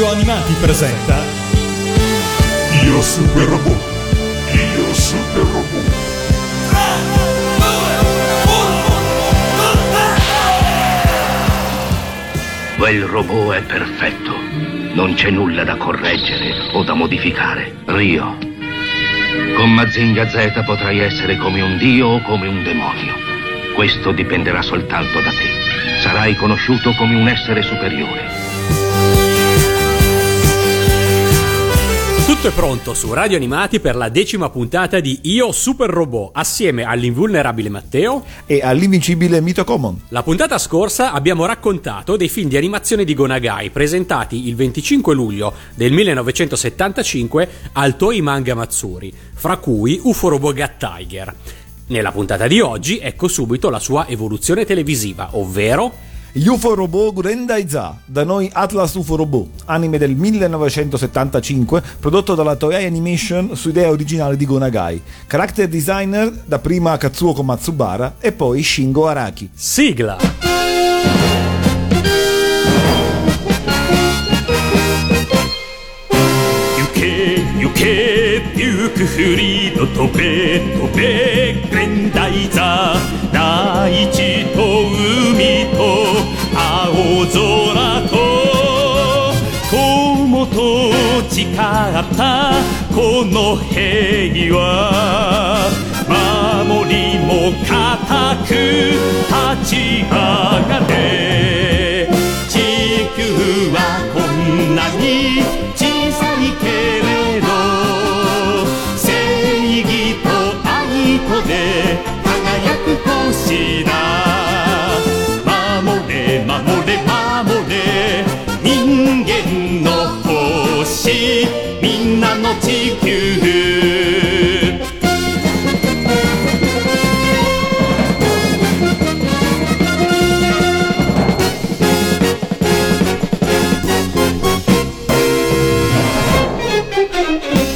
Radio Animati presenta Io Super Robot Io Super Robot Quel robot è perfetto. Non c'è nulla da correggere o da modificare. Rio. Con Mazinga Z potrai essere come un dio o come un demonio. Questo dipenderà soltanto da te. Sarai conosciuto come un essere superiore. Tutto è pronto su Radio Animati per la decima puntata di Io Super Robot, assieme all'invulnerabile Matteo e all'invincibile Mito Common. La puntata scorsa abbiamo raccontato dei film di animazione di Gonagai presentati il 25 luglio del 1975 al Toei Manga Matsuri, fra cui UFO Robot Gat Tiger. Nella puntata di oggi ecco subito la sua evoluzione televisiva, ovvero UFO Robot Grandaiza, da noi Atlas UFO Robot, anime del 1975, prodotto dalla Toei Animation su idea originale di Gonagai. Character designer dapprima Katsuoko Matsubara e poi Shingo Araki. Sigla! Yuke, デュークフリード飛べ飛べグレンダイザー大地と海と青空と友と誓ったこの平和守りも固く立ち上がれ地球はこんなに小さいけど守れ守れ人間の星。みんなの地球。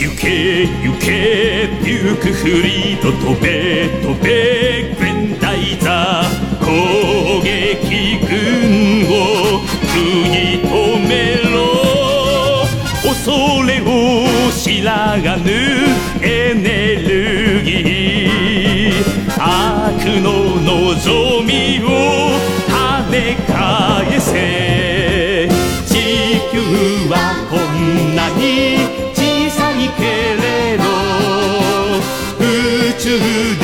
行け行け。デュークフリード飛べ飛べ。の望みを跳ね返せ。地球はこんなに小さいけれど宇宙で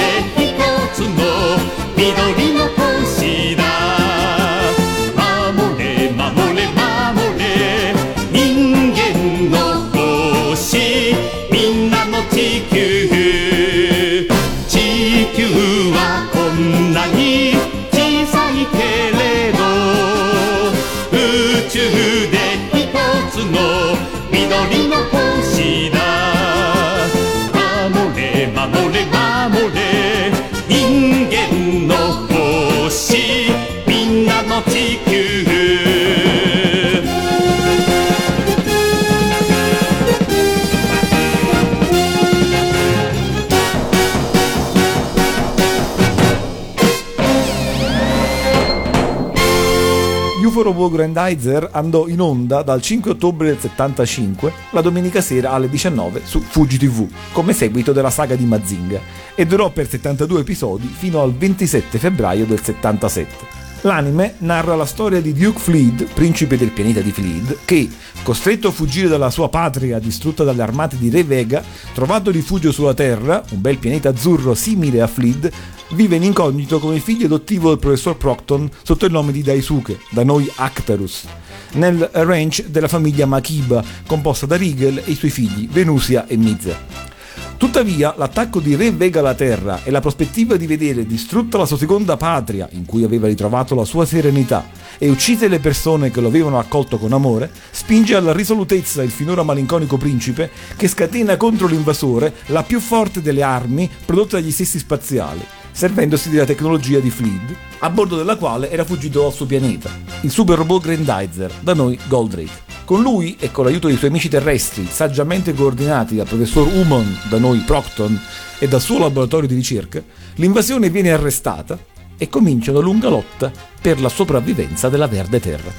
Robot Grandizer andò in onda dal 5 ottobre del 75, la domenica sera alle 19 su Fuji TV, come seguito della saga di Mazinga, e durò per 72 episodi fino al 27 febbraio del 77. L'anime narra la storia di Duke Fleed, principe del pianeta di Fleed, che, costretto a fuggire dalla sua patria distrutta dalle armate di Re Vega, trovato rifugio sulla Terra, un bel pianeta azzurro simile a Fleed, vive in incognito come figlio adottivo del professor Procton sotto il nome di Daisuke, da noi Actarus, nel ranch della famiglia Makiba, composta da Rigel e i suoi figli Venusia e Miza. Tuttavia, l'attacco di Re Vega alla Terra e la prospettiva di vedere distrutta la sua seconda patria, in cui aveva ritrovato la sua serenità, e uccise le persone che lo avevano accolto con amore, spinge alla risolutezza il finora malinconico principe che scatena contro l'invasore la più forte delle armi prodotte dagli stessi spaziali, servendosi della tecnologia di Fleed, a bordo della quale era fuggito dal suo pianeta, il super robot Grandizer, da noi Goldrake. Con lui e con l'aiuto dei suoi amici terrestri, saggiamente coordinati dal professor Umon, da noi Procton, e dal suo laboratorio di ricerca, l'invasione viene arrestata e comincia una lunga lotta per la sopravvivenza della verde terra.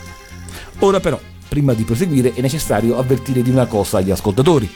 Ora però, prima di proseguire è necessario avvertire di una cosa agli ascoltatori.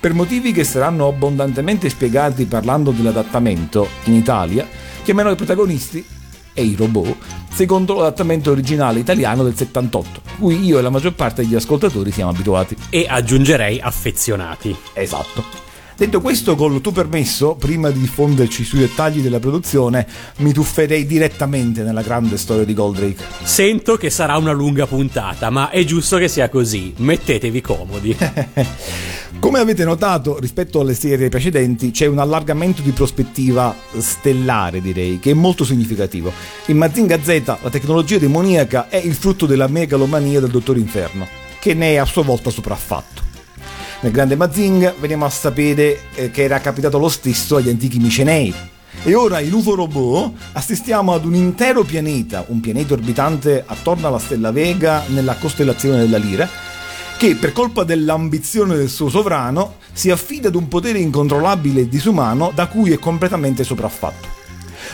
Per motivi che saranno abbondantemente spiegati parlando dell'adattamento, in Italia chiamerò i protagonisti e i robot secondo l'adattamento originale italiano del 78, cui io e la maggior parte degli ascoltatori siamo abituati. E aggiungerei affezionati. Esatto. Detto questo, col tuo permesso, prima di diffonderci sui dettagli della produzione, mi tufferei direttamente nella grande storia di Goldrake. Sento che sarà una lunga puntata, ma è giusto che sia così. Mettetevi comodi. Come avete notato, rispetto alle serie precedenti, c'è un allargamento di prospettiva stellare, direi, che è molto significativo. In Mazinga Z la tecnologia demoniaca è il frutto della megalomania del Dottor Inferno, che ne è a sua volta sopraffatto. Nel grande Mazinga veniamo a sapere eh, che era capitato lo stesso agli antichi Micenei. E ora in UFO Robot assistiamo ad un intero pianeta, un pianeta orbitante attorno alla stella Vega nella costellazione della Lira, che per colpa dell'ambizione del suo sovrano si affida ad un potere incontrollabile e disumano da cui è completamente sopraffatto.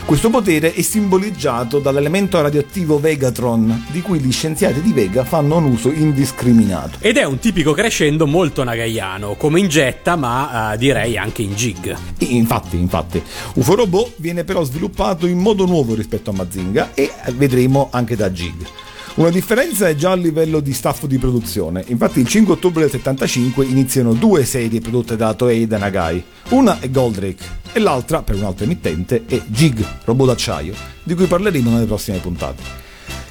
Questo potere è simboleggiato dall'elemento radioattivo Vegatron, di cui gli scienziati di Vega fanno un uso indiscriminato. Ed è un tipico crescendo molto nagaiano, come in Jetta, ma eh, direi anche in Jig. Infatti, infatti, UFO Robot viene però sviluppato in modo nuovo rispetto a Mazinga e vedremo anche da Jig. Una differenza è già a livello di staff di produzione, infatti il 5 ottobre del 75 iniziano due serie prodotte da Toei da Nagai. Una è Goldrake e l'altra, per un'altra emittente, è Jig, robot d'acciaio, di cui parleremo nelle prossime puntate.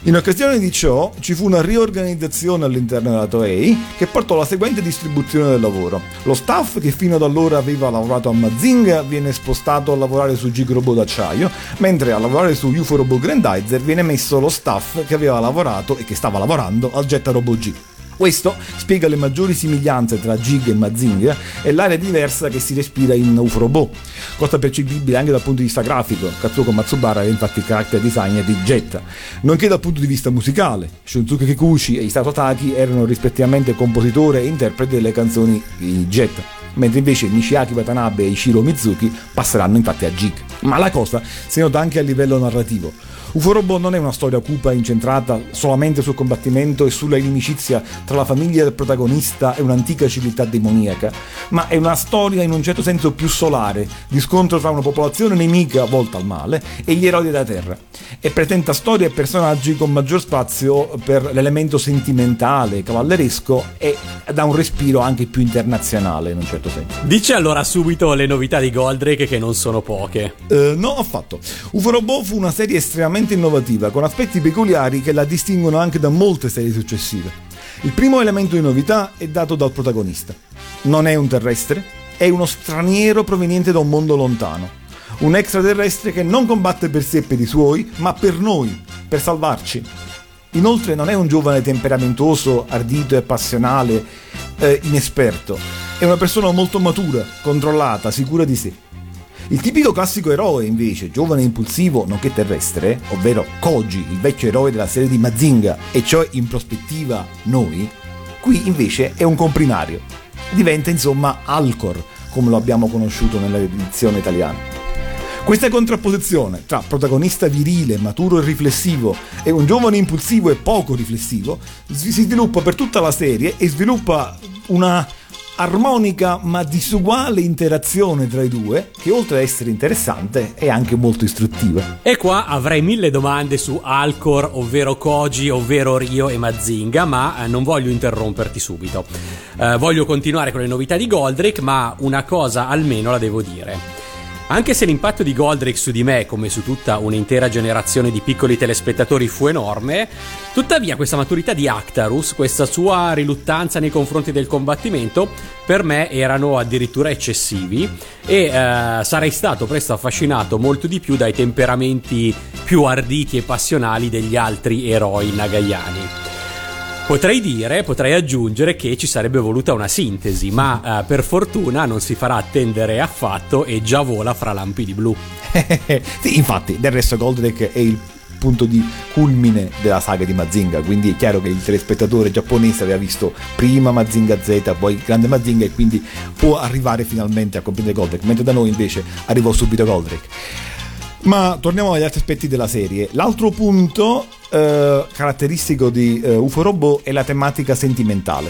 In occasione di ciò ci fu una riorganizzazione all'interno della Toei che portò alla seguente distribuzione del lavoro. Lo staff che fino ad allora aveva lavorato a Mazinga viene spostato a lavorare su Jig Robot d'acciaio, mentre a lavorare su UFO Robot Grandizer viene messo lo staff che aveva lavorato e che stava lavorando al Jetta Robot G. Questo spiega le maggiori somiglianze tra Jig e Mazinga e l'area diversa che si respira in UFO Robot, cosa percepibile anche dal punto di vista grafico. Katsuko Matsubara è infatti il character designer di Jetta, nonché dal punto di vista musicale. Shunsuke Kikuchi e Isato Taki erano rispettivamente compositore e interprete delle canzoni di Jetta mentre invece Nishiaki Watanabe e Ishiro Mizuki passeranno infatti a Jig. Ma la cosa si nota anche a livello narrativo. Uforobo non è una storia cupa incentrata solamente sul combattimento e sulla inimicizia tra la famiglia del protagonista e un'antica civiltà demoniaca, ma è una storia in un certo senso più solare, di scontro tra una popolazione nemica volta al male e gli eroi della terra, e presenta storie e personaggi con maggior spazio per l'elemento sentimentale, cavalleresco e dà un respiro anche più internazionale in un certo senso. Dice allora subito le novità di Goldrake che non sono poche. Eh, no, affatto. Uforobo fu una serie estremamente innovativa, con aspetti peculiari che la distinguono anche da molte serie successive. Il primo elemento di novità è dato dal protagonista. Non è un terrestre, è uno straniero proveniente da un mondo lontano. Un extraterrestre che non combatte per sé e per i suoi, ma per noi, per salvarci. Inoltre non è un giovane temperamentoso, ardito e passionale, eh, inesperto. È una persona molto matura, controllata, sicura di sé. Il tipico classico eroe, invece, giovane e impulsivo, nonché terrestre, ovvero Koji, il vecchio eroe della serie di Mazinga, e cioè in prospettiva noi, qui invece è un comprimario. Diventa insomma Alcor, come lo abbiamo conosciuto nell'edizione italiana. Questa contrapposizione tra protagonista virile, maturo e riflessivo e un giovane impulsivo e poco riflessivo si sviluppa per tutta la serie e sviluppa una armonica ma disuguale interazione tra i due che oltre ad essere interessante è anche molto istruttiva. E qua avrei mille domande su Alcor, ovvero Koji, ovvero Rio e Mazinga, ma eh, non voglio interromperti subito. Eh, voglio continuare con le novità di Goldrake, ma una cosa almeno la devo dire. Anche se l'impatto di Goldrake su di me, come su tutta un'intera generazione di piccoli telespettatori, fu enorme, tuttavia questa maturità di Actarus, questa sua riluttanza nei confronti del combattimento, per me erano addirittura eccessivi e eh, sarei stato presto affascinato molto di più dai temperamenti più arditi e passionali degli altri eroi nagayani. Potrei dire, potrei aggiungere che ci sarebbe voluta una sintesi, ma eh, per fortuna non si farà attendere affatto e già vola fra lampi di blu. sì, infatti, del resto Goldrake è il punto di culmine della saga di Mazinga, quindi è chiaro che il telespettatore giapponese aveva visto prima Mazinga Z, poi Grande Mazinga e quindi può arrivare finalmente a comprendere Goldrake, mentre da noi invece arrivò subito Goldrake. Ma torniamo agli altri aspetti della serie. L'altro punto eh, caratteristico di eh, UFO Robot è la tematica sentimentale.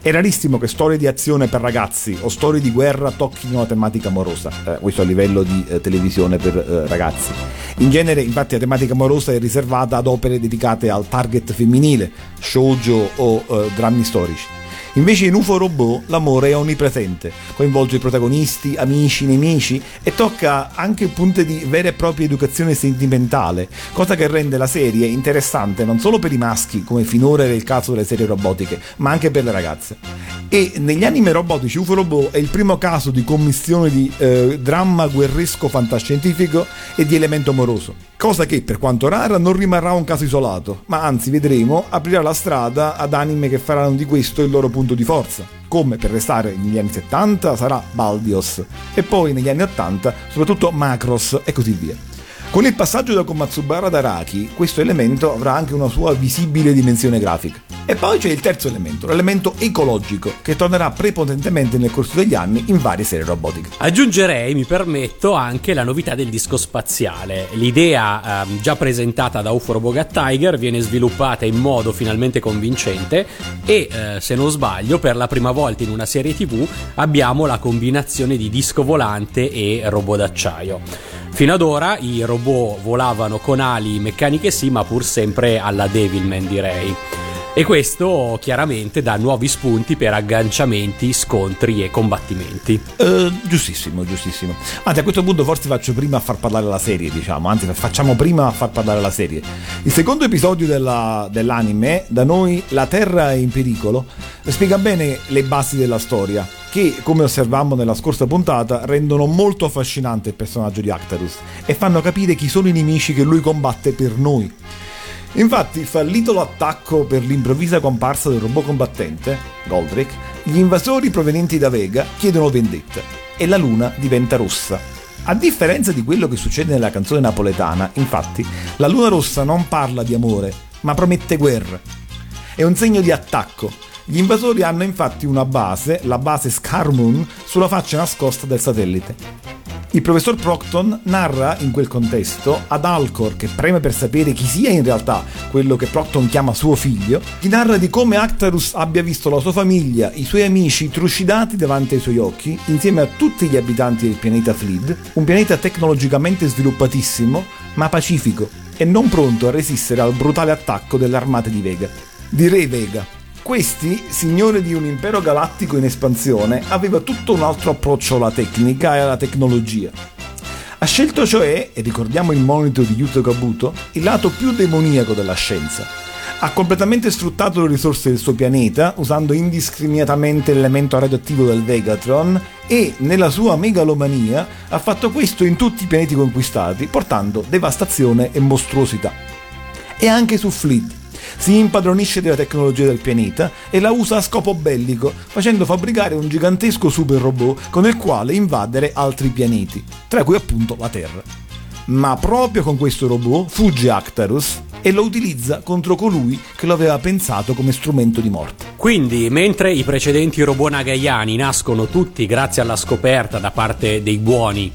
È rarissimo che storie di azione per ragazzi o storie di guerra tocchino la tematica amorosa, eh, questo a livello di eh, televisione per eh, ragazzi. In genere, infatti, la tematica amorosa è riservata ad opere dedicate al target femminile, shoujo o eh, drammi storici. Invece in UFO Robot l'amore è onnipresente, coinvolge i protagonisti, amici, nemici e tocca anche punti di vera e propria educazione sentimentale, cosa che rende la serie interessante non solo per i maschi, come finora era il caso delle serie robotiche, ma anche per le ragazze. E negli anime robotici UFO Robot è il primo caso di commissione di eh, dramma guerresco fantascientifico e di elemento amoroso, cosa che per quanto rara non rimarrà un caso isolato, ma anzi vedremo aprirà la strada ad anime che faranno di questo il loro punto di forza, come per restare negli anni 70 sarà Baldios e poi negli anni 80 soprattutto Macross e così via. Con il passaggio da Komatsubara ad Araki, questo elemento avrà anche una sua visibile dimensione grafica. E poi c'è il terzo elemento, l'elemento ecologico, che tornerà prepotentemente nel corso degli anni in varie serie robotiche. Aggiungerei, mi permetto, anche la novità del disco spaziale. L'idea ehm, già presentata da UFO Robogat Tiger viene sviluppata in modo finalmente convincente e, eh, se non sbaglio, per la prima volta in una serie TV abbiamo la combinazione di disco volante e robot d'acciaio. Fino ad ora i robot volavano con ali meccaniche sì, ma pur sempre alla Devilman direi. E questo chiaramente dà nuovi spunti per agganciamenti, scontri e combattimenti. Uh, giustissimo, giustissimo. Anzi, a questo punto forse faccio prima a far parlare la serie, diciamo. Anzi, facciamo prima a far parlare la serie. Il secondo episodio della, dell'anime, da noi La Terra è in pericolo, spiega bene le basi della storia, che, come osservammo nella scorsa puntata, rendono molto affascinante il personaggio di Actarus e fanno capire chi sono i nemici che lui combatte per noi. Infatti, fallito l'attacco per l'improvvisa comparsa del robot combattente, Goldrick, gli invasori provenienti da Vega chiedono vendetta e la luna diventa rossa. A differenza di quello che succede nella canzone napoletana, infatti, la luna rossa non parla di amore, ma promette guerra. È un segno di attacco. Gli invasori hanno infatti una base, la base Scarmoon, sulla faccia nascosta del satellite. Il professor Procton narra in quel contesto ad Alcor, che preme per sapere chi sia in realtà quello che Procton chiama suo figlio, gli narra di come Actarus abbia visto la sua famiglia, i suoi amici trucidati davanti ai suoi occhi, insieme a tutti gli abitanti del pianeta Fleed, un pianeta tecnologicamente sviluppatissimo, ma pacifico e non pronto a resistere al brutale attacco delle armate di Vega. Di Re Vega, questi, signore di un impero galattico in espansione, aveva tutto un altro approccio alla tecnica e alla tecnologia. Ha scelto cioè, e ricordiamo il monito di Yuto Kabuto, il lato più demoniaco della scienza. Ha completamente sfruttato le risorse del suo pianeta, usando indiscriminatamente l'elemento radioattivo del Vegatron, e nella sua megalomania ha fatto questo in tutti i pianeti conquistati, portando devastazione e mostruosità. E anche su Fleet, si impadronisce della tecnologia del pianeta e la usa a scopo bellico, facendo fabbricare un gigantesco super robot con il quale invadere altri pianeti, tra cui appunto la Terra. Ma proprio con questo robot fugge Actarus e lo utilizza contro colui che lo aveva pensato come strumento di morte. Quindi, mentre i precedenti robot nagaiani nascono tutti grazie alla scoperta da parte dei buoni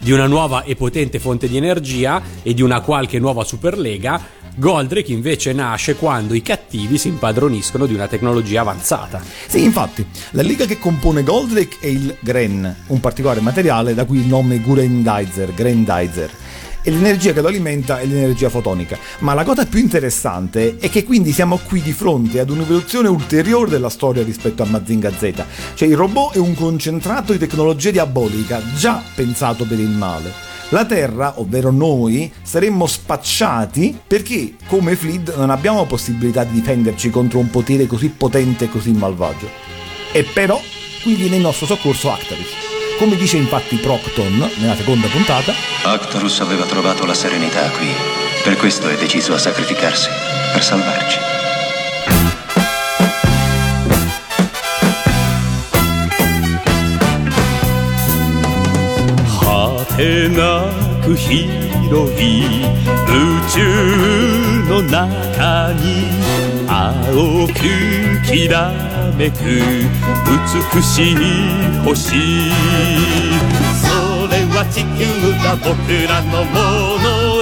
di una nuova e potente fonte di energia e di una qualche nuova superlega, Goldrake invece nasce quando i cattivi si impadroniscono di una tecnologia avanzata. Sì, infatti, la lega che compone Goldrake è il Gren, un particolare materiale da cui il nome Grendizer, Grendizer e l'energia che lo alimenta è l'energia fotonica. Ma la cosa più interessante è che quindi siamo qui di fronte ad un'evoluzione ulteriore della storia rispetto a Mazinga Z. Cioè il robot è un concentrato di tecnologia diabolica già pensato per il male la Terra, ovvero noi, saremmo spacciati perché come Fleet non abbiamo possibilità di difenderci contro un potere così potente e così malvagio. E però qui viene in nostro soccorso Actarus. Come dice infatti Procton nella seconda puntata, Actarus aveva trovato la serenità qui, per questo è deciso a sacrificarsi, per salvarci. てなく広い宇宙の中に青くきらめく美しい星。それは地球だ僕らのもの。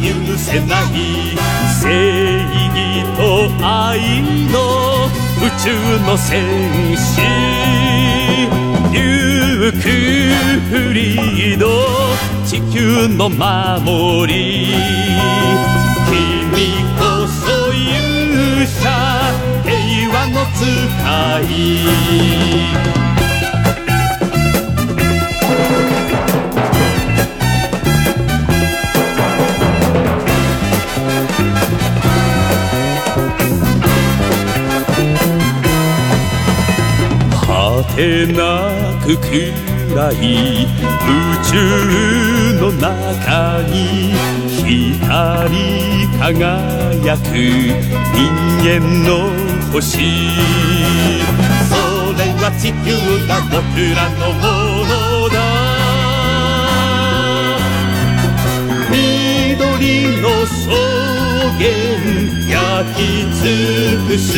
許せない正義と愛の宇宙の戦士ユークフリード地球の守り。君こそ勇者平和の使い。果てなく暗い宇宙の中に光り輝く人間の星。それは地球が僕らのものだ。緑の草原焼き尽くす。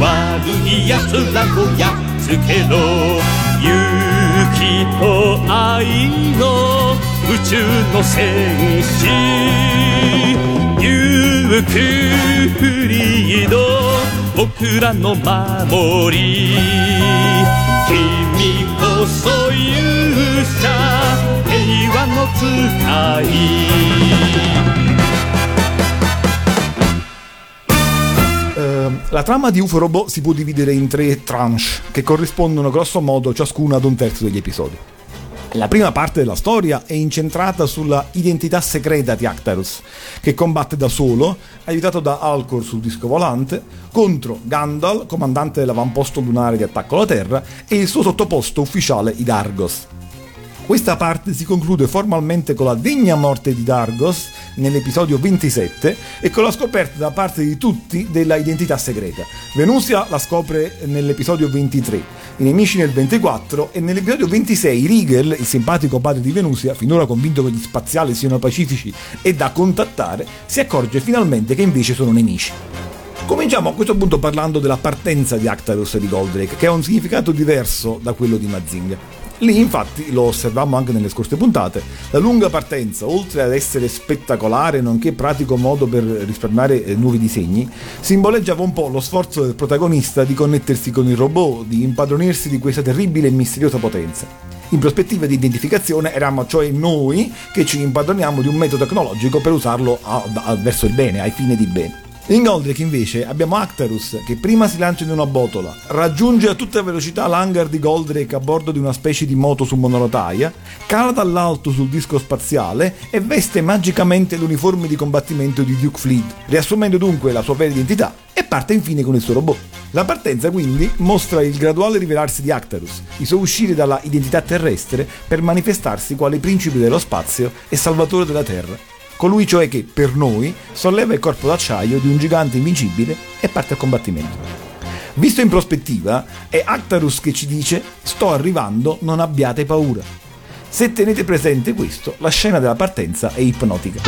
悪い奴らをやっつけろ勇気と愛の宇宙の戦士ユークフリード僕らの守り君こそ勇者平和の使い。La trama di UFO Robot si può dividere in tre tranche che corrispondono grosso modo ciascuna ad un terzo degli episodi. La prima parte della storia è incentrata sulla identità segreta di Actarus, che combatte da solo, aiutato da Alcor sul disco volante, contro Gandalf, comandante dell'avamposto lunare di attacco alla Terra, e il suo sottoposto ufficiale Idargos. Questa parte si conclude formalmente con la degna morte di Dargos nell'episodio 27 e con la scoperta da parte di tutti della identità segreta. Venusia la scopre nell'episodio 23, i nemici nel 24 e nell'episodio 26 Riegel, il simpatico padre di Venusia, finora convinto che gli spaziali siano pacifici e da contattare, si accorge finalmente che invece sono nemici. Cominciamo a questo punto parlando della partenza di Actarus e di Goldrake, che ha un significato diverso da quello di Mazinga. Lì infatti, lo osservammo anche nelle scorse puntate, la lunga partenza, oltre ad essere spettacolare nonché pratico modo per risparmiare eh, nuovi disegni, simboleggiava un po' lo sforzo del protagonista di connettersi con il robot, di impadronirsi di questa terribile e misteriosa potenza. In prospettiva di identificazione eravamo cioè noi che ci impadroniamo di un metodo tecnologico per usarlo a- a- verso il bene, ai fini di bene. In Goldrake invece abbiamo Actarus che prima si lancia in una botola, raggiunge a tutta velocità l'hangar di Goldrake a bordo di una specie di moto su monorotaia, cala dall'alto sul disco spaziale e veste magicamente l'uniforme di combattimento di Duke Fleet, riassumendo dunque la sua vera identità e parte infine con il suo robot. La partenza quindi mostra il graduale rivelarsi di Actarus, il suo uscire dalla identità terrestre per manifestarsi quale principe dello spazio e salvatore della Terra colui cioè che, per noi, solleva il corpo d'acciaio di un gigante invincibile e parte al combattimento. Visto in prospettiva, è Actarus che ci dice sto arrivando, non abbiate paura. Se tenete presente questo, la scena della partenza è ipnotica.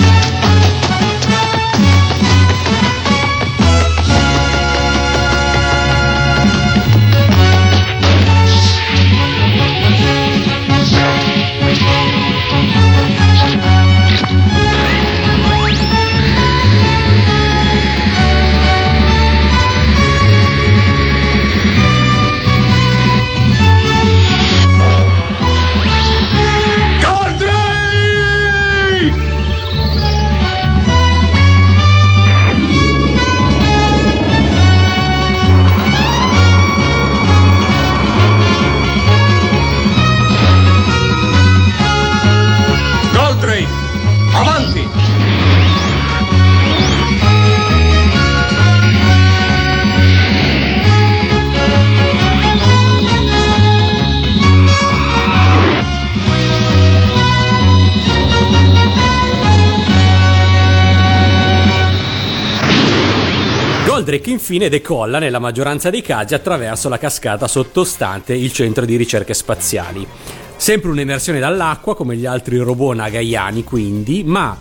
Goldrake infine decolla nella maggioranza dei casi attraverso la cascata sottostante il centro di ricerche spaziali. Sempre un'emersione dall'acqua come gli altri robot nagaiani quindi, ma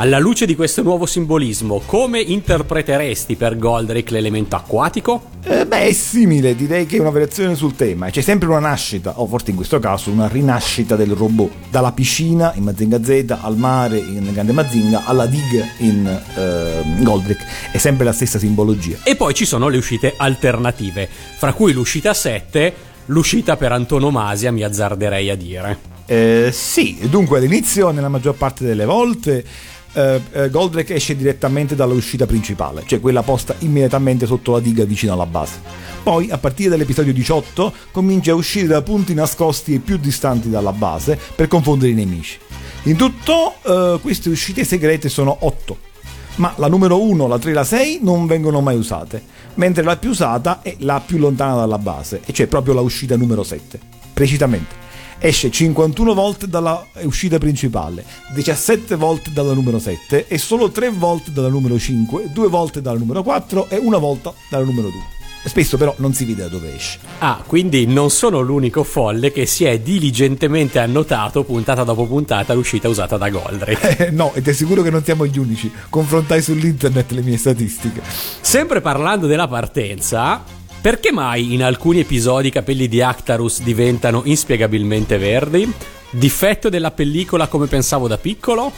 Alla luce di questo nuovo simbolismo, come interpreteresti per Goldrake l'elemento acquatico? Eh, beh, è simile, direi che è una variazione sul tema. C'è sempre una nascita, o forse in questo caso una rinascita del robot, dalla piscina in Mazinga Z al mare in Grande Mazinga alla diga in eh, Goldrake. È sempre la stessa simbologia. E poi ci sono le uscite alternative, fra cui l'uscita 7, l'uscita per antonomasia, mi azzarderei a dire. Eh, sì, dunque all'inizio, nella maggior parte delle volte, eh, eh, Goldrake esce direttamente dall'uscita principale, cioè quella posta immediatamente sotto la diga vicino alla base. Poi, a partire dall'episodio 18, comincia a uscire da punti nascosti e più distanti dalla base per confondere i nemici. In tutto, eh, queste uscite segrete sono 8, ma la numero 1, la 3 e la 6 non vengono mai usate, mentre la più usata è la più lontana dalla base, e cioè proprio la uscita numero 7. Precisamente esce 51 volte dalla uscita principale, 17 volte dalla numero 7 e solo 3 volte dalla numero 5, 2 volte dalla numero 4 e una volta dalla numero 2. Spesso però non si vede da dove esce. Ah, quindi non sono l'unico folle che si è diligentemente annotato puntata dopo puntata l'uscita usata da Goldrake. Eh, no, ed è sicuro che non siamo gli unici. Confrontai sull'internet le mie statistiche. Sempre parlando della partenza, perché mai in alcuni episodi i capelli di Actarus diventano inspiegabilmente verdi? Difetto della pellicola come pensavo da piccolo?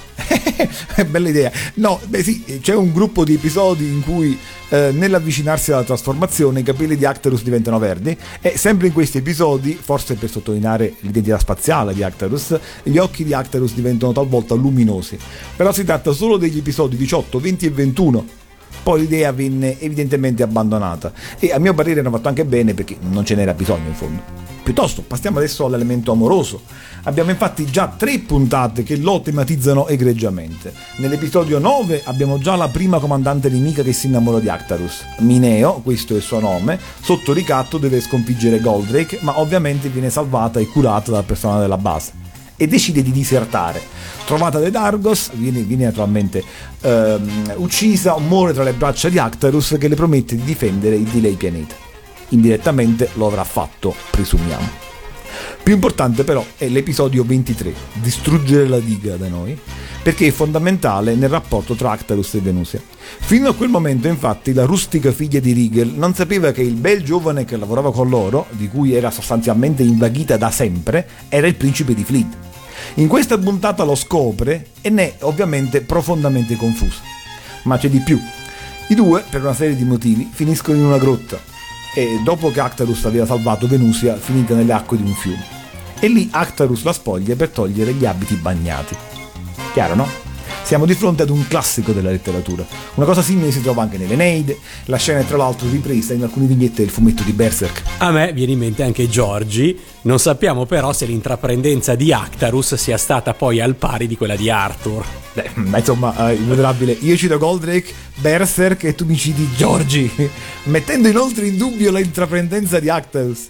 Bella idea. No, beh sì, c'è un gruppo di episodi in cui eh, nell'avvicinarsi alla trasformazione i capelli di Actarus diventano verdi e sempre in questi episodi, forse per sottolineare l'identità spaziale di Actarus, gli occhi di Actarus diventano talvolta luminosi. Però si tratta solo degli episodi 18, 20 e 21 poi l'idea venne evidentemente abbandonata e a mio parere hanno fatto anche bene perché non ce n'era bisogno in fondo. Piuttosto, passiamo adesso all'elemento amoroso. Abbiamo infatti già tre puntate che lo tematizzano egregiamente. Nell'episodio 9 abbiamo già la prima comandante nemica che si innamora di Actarus. Mineo, questo è il suo nome, sotto ricatto deve sconfiggere Goldrake, ma ovviamente viene salvata e curata dal personale della base e decide di disertare. Trovata dai Dargos, viene, viene naturalmente ehm, uccisa, muore tra le braccia di Actarus che le promette di difendere il di pianeta. Indirettamente lo avrà fatto, presumiamo. Più importante però è l'episodio 23, distruggere la diga da noi, perché è fondamentale nel rapporto tra Actarus e Venusia. Fino a quel momento infatti la rustica figlia di Rigel non sapeva che il bel giovane che lavorava con loro, di cui era sostanzialmente invaghita da sempre, era il principe di Fleet. In questa puntata lo scopre e ne è ovviamente profondamente confuso. Ma c'è di più. I due, per una serie di motivi, finiscono in una grotta e dopo che Actarus aveva salvato Venusia, finita nelle acque di un fiume. E lì Actarus la spoglia per togliere gli abiti bagnati. Chiaro, no? Siamo di fronte ad un classico della letteratura. Una cosa simile si trova anche nell'Eneide, la scena è tra l'altro ripresa in alcuni vignette del fumetto di Berserk. A me viene in mente anche Giorgi, non sappiamo però se l'intraprendenza di Actarus sia stata poi al pari di quella di Arthur. Beh, ma insomma, eh, immoderabile. Io cito Goldrake, Berserk e tu mi citi Giorgi, mettendo inoltre in dubbio l'intraprendenza di Actarus.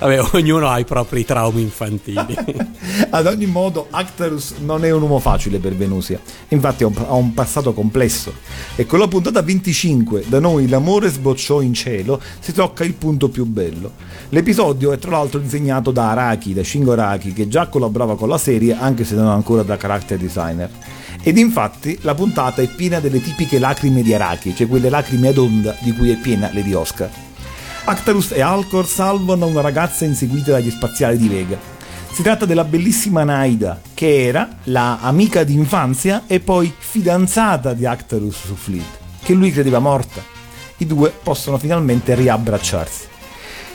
Vabbè, ognuno ha i propri traumi infantili. Ad ogni modo, Actarus non è un uomo facile per Venusia. Infatti ha un passato complesso. E con la puntata 25, da noi l'amore sbocciò in cielo, si tocca il punto più bello. L'episodio è tra l'altro disegnato da Araki, da Shingo Araki, che già collaborava con la serie, anche se non ancora da character designer. Ed infatti la puntata è piena delle tipiche lacrime di Araki, cioè quelle lacrime ad onda di cui è piena Lady Oscar. Actarus e Alcor salvano una ragazza inseguita dagli spaziali di Vega. Si tratta della bellissima Naida, che era la amica d'infanzia e poi fidanzata di Actarus su Fleet, che lui credeva morta. I due possono finalmente riabbracciarsi.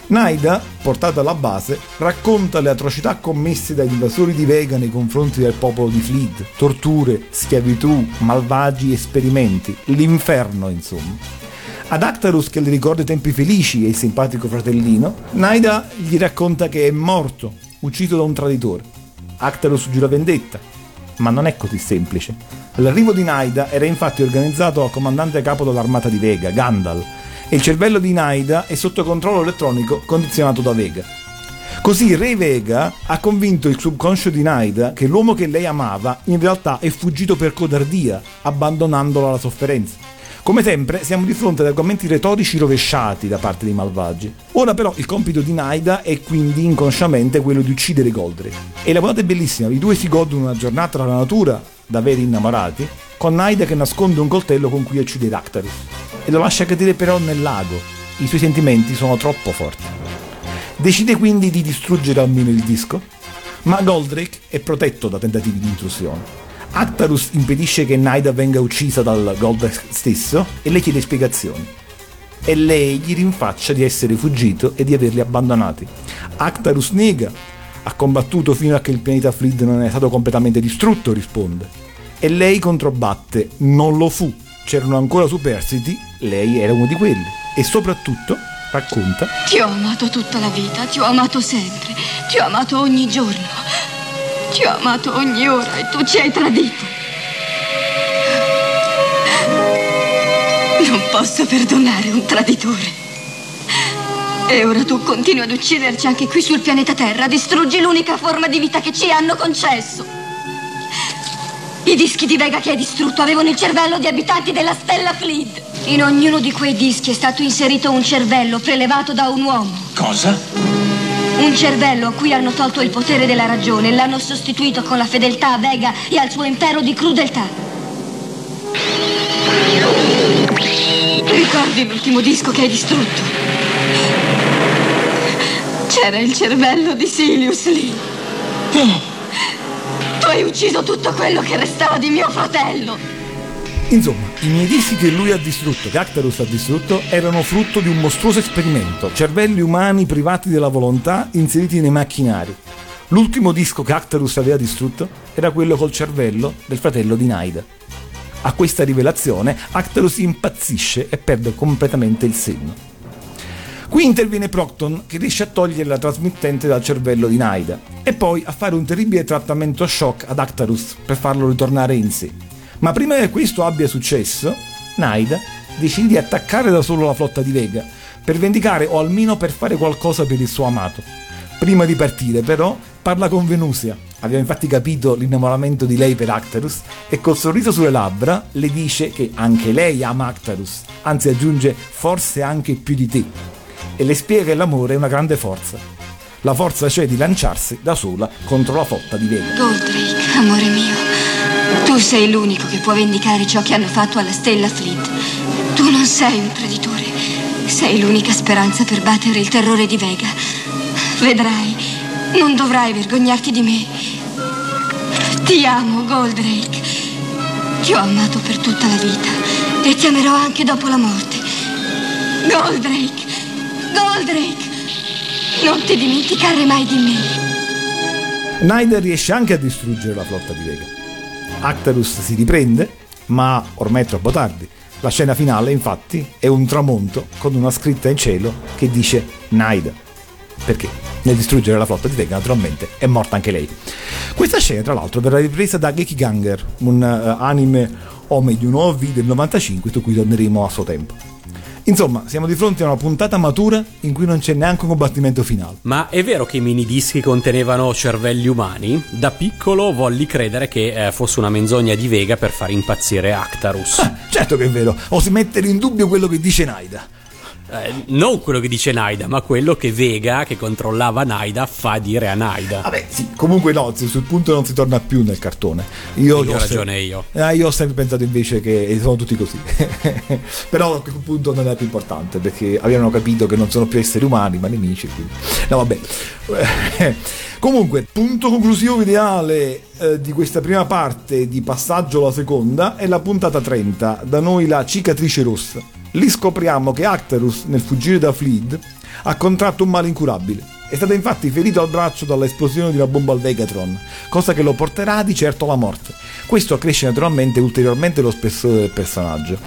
Naida, portata alla base, racconta le atrocità commesse dagli invasori di Vega nei confronti del popolo di Fleet, torture, schiavitù, malvagi esperimenti, l'inferno insomma. Ad Actarus, che le ricorda i tempi felici e il simpatico fratellino, Naida gli racconta che è morto, ucciso da un traditore. Actarus giura vendetta, ma non è così semplice. L'arrivo di Naida era infatti organizzato dal comandante capo dell'armata di Vega, Gandal, e il cervello di Naida è sotto controllo elettronico condizionato da Vega. Così Re Vega ha convinto il subconscio di Naida che l'uomo che lei amava in realtà è fuggito per codardia, abbandonandolo alla sofferenza. Come sempre siamo di fronte ad argomenti retorici rovesciati da parte dei malvagi. Ora però il compito di Naida è quindi inconsciamente quello di uccidere Goldrake. E la puntata è bellissima, i due si godono una giornata tra natura, da veri innamorati, con Naida che nasconde un coltello con cui uccide Actarus e lo lascia cadere però nel lago. I suoi sentimenti sono troppo forti. Decide quindi di distruggere almeno il disco, ma Goldrake è protetto da tentativi di intrusione. Actarus impedisce che Naida venga uccisa dal Goldrake stesso e le chiede spiegazioni. E lei gli rinfaccia di essere fuggito e di averli abbandonati. Actarus nega, ha combattuto fino a che il pianeta Fleet non è stato completamente distrutto, risponde. E lei controbatte, non lo fu, c'erano ancora superstiti, lei era uno di quelli. E soprattutto racconta Ti ho amato tutta la vita, ti ho amato sempre, ti ho amato ogni giorno, ti ho amato ogni ora e tu ci hai tradito. Non posso perdonare un traditore. E ora tu continui ad ucciderci anche qui sul pianeta Terra, distruggi l'unica forma di vita che ci hanno concesso. I dischi di Vega che hai distrutto avevano il cervello di abitanti della stella Fleet. In ognuno di quei dischi è stato inserito un cervello prelevato da un uomo. Cosa? Un cervello a cui hanno tolto il potere della ragione e l'hanno sostituito con la fedeltà a Vega e al suo impero di crudeltà. Ricordi l'ultimo disco che hai distrutto? C'era il cervello di Silius lì. Tu hai ucciso tutto quello che restava di mio fratello. Insomma, i miei dischi che lui ha distrutto, che Actarus ha distrutto, erano frutto di un mostruoso esperimento, cervelli umani privati della volontà inseriti nei macchinari. L'ultimo disco che Actarus aveva distrutto era quello col cervello del fratello di Naida. A questa rivelazione Actarus impazzisce e perde completamente il senno. Qui interviene Procton che riesce a togliere la trasmittente dal cervello di Naida e poi a fare un terribile trattamento shock ad Actarus per farlo ritornare in sé. Ma prima che questo abbia successo, Naida decide di attaccare da solo la flotta di Vega per vendicare o almeno per fare qualcosa per il suo amato. Prima di partire, però, parla con Venusia. Abbiamo infatti capito l'innamoramento di lei per Actarus e col sorriso sulle labbra le dice che anche lei ama Actarus, anzi aggiunge forse anche più di te. E le spiega che l'amore è una grande forza. La forza cioè di lanciarsi da sola contro la flotta di Vega. Goldrake, amore mio, tu sei l'unico che può vendicare ciò che hanno fatto alla stella Fleet. Tu non sei un traditore. Sei l'unica speranza per battere il terrore di Vega. Vedrai, non dovrai vergognarti di me. Ti amo, Goldrake. Ti ho amato per tutta la vita e ti amerò anche dopo la morte. Goldrake, Goldrake, non ti dimenticare mai di me. Naida riesce anche a distruggere la flotta di Vega. Actarus si riprende, ma ormai è troppo tardi. La scena finale, infatti, è un tramonto con una scritta in cielo che dice Naida. Perché? Nel distruggere la flotta di Vega, naturalmente, è morta anche lei. Questa scena, tra l'altro, verrà ripresa da Gekiganger, un uh, anime Ome di un OV del 95, su cui torneremo a suo tempo. Insomma, siamo di fronte a una puntata matura in cui non c'è neanche un combattimento finale. Ma è vero che i minidischi contenevano cervelli umani? Da piccolo volli credere che eh, fosse una menzogna di Vega per far impazzire Actarus. Ah, certo che è vero, osi mettere in dubbio quello che dice Naida. Eh, non quello che dice Naida, ma quello che Vega, che controllava Naida, fa dire a Naida. Vabbè, sì, comunque no, sul punto non si torna più nel cartone. Io, Io ho ragione sempre- io. Ah, io ho sempre pensato invece che sono tutti così. Però a quel punto non è più importante perché avevano capito che non sono più esseri umani, ma nemici. Quindi... No, vabbè. Comunque, punto conclusivo ideale eh, di questa prima parte di passaggio alla seconda è la puntata 30, da noi la cicatrice rossa. Lì scopriamo che Actarus, nel fuggire da Fleet, ha contratto un male incurabile. È stato infatti ferito al braccio dall'esplosione di una bomba al Vegatron, cosa che lo porterà di certo alla morte. Questo accresce naturalmente ulteriormente lo spessore del personaggio.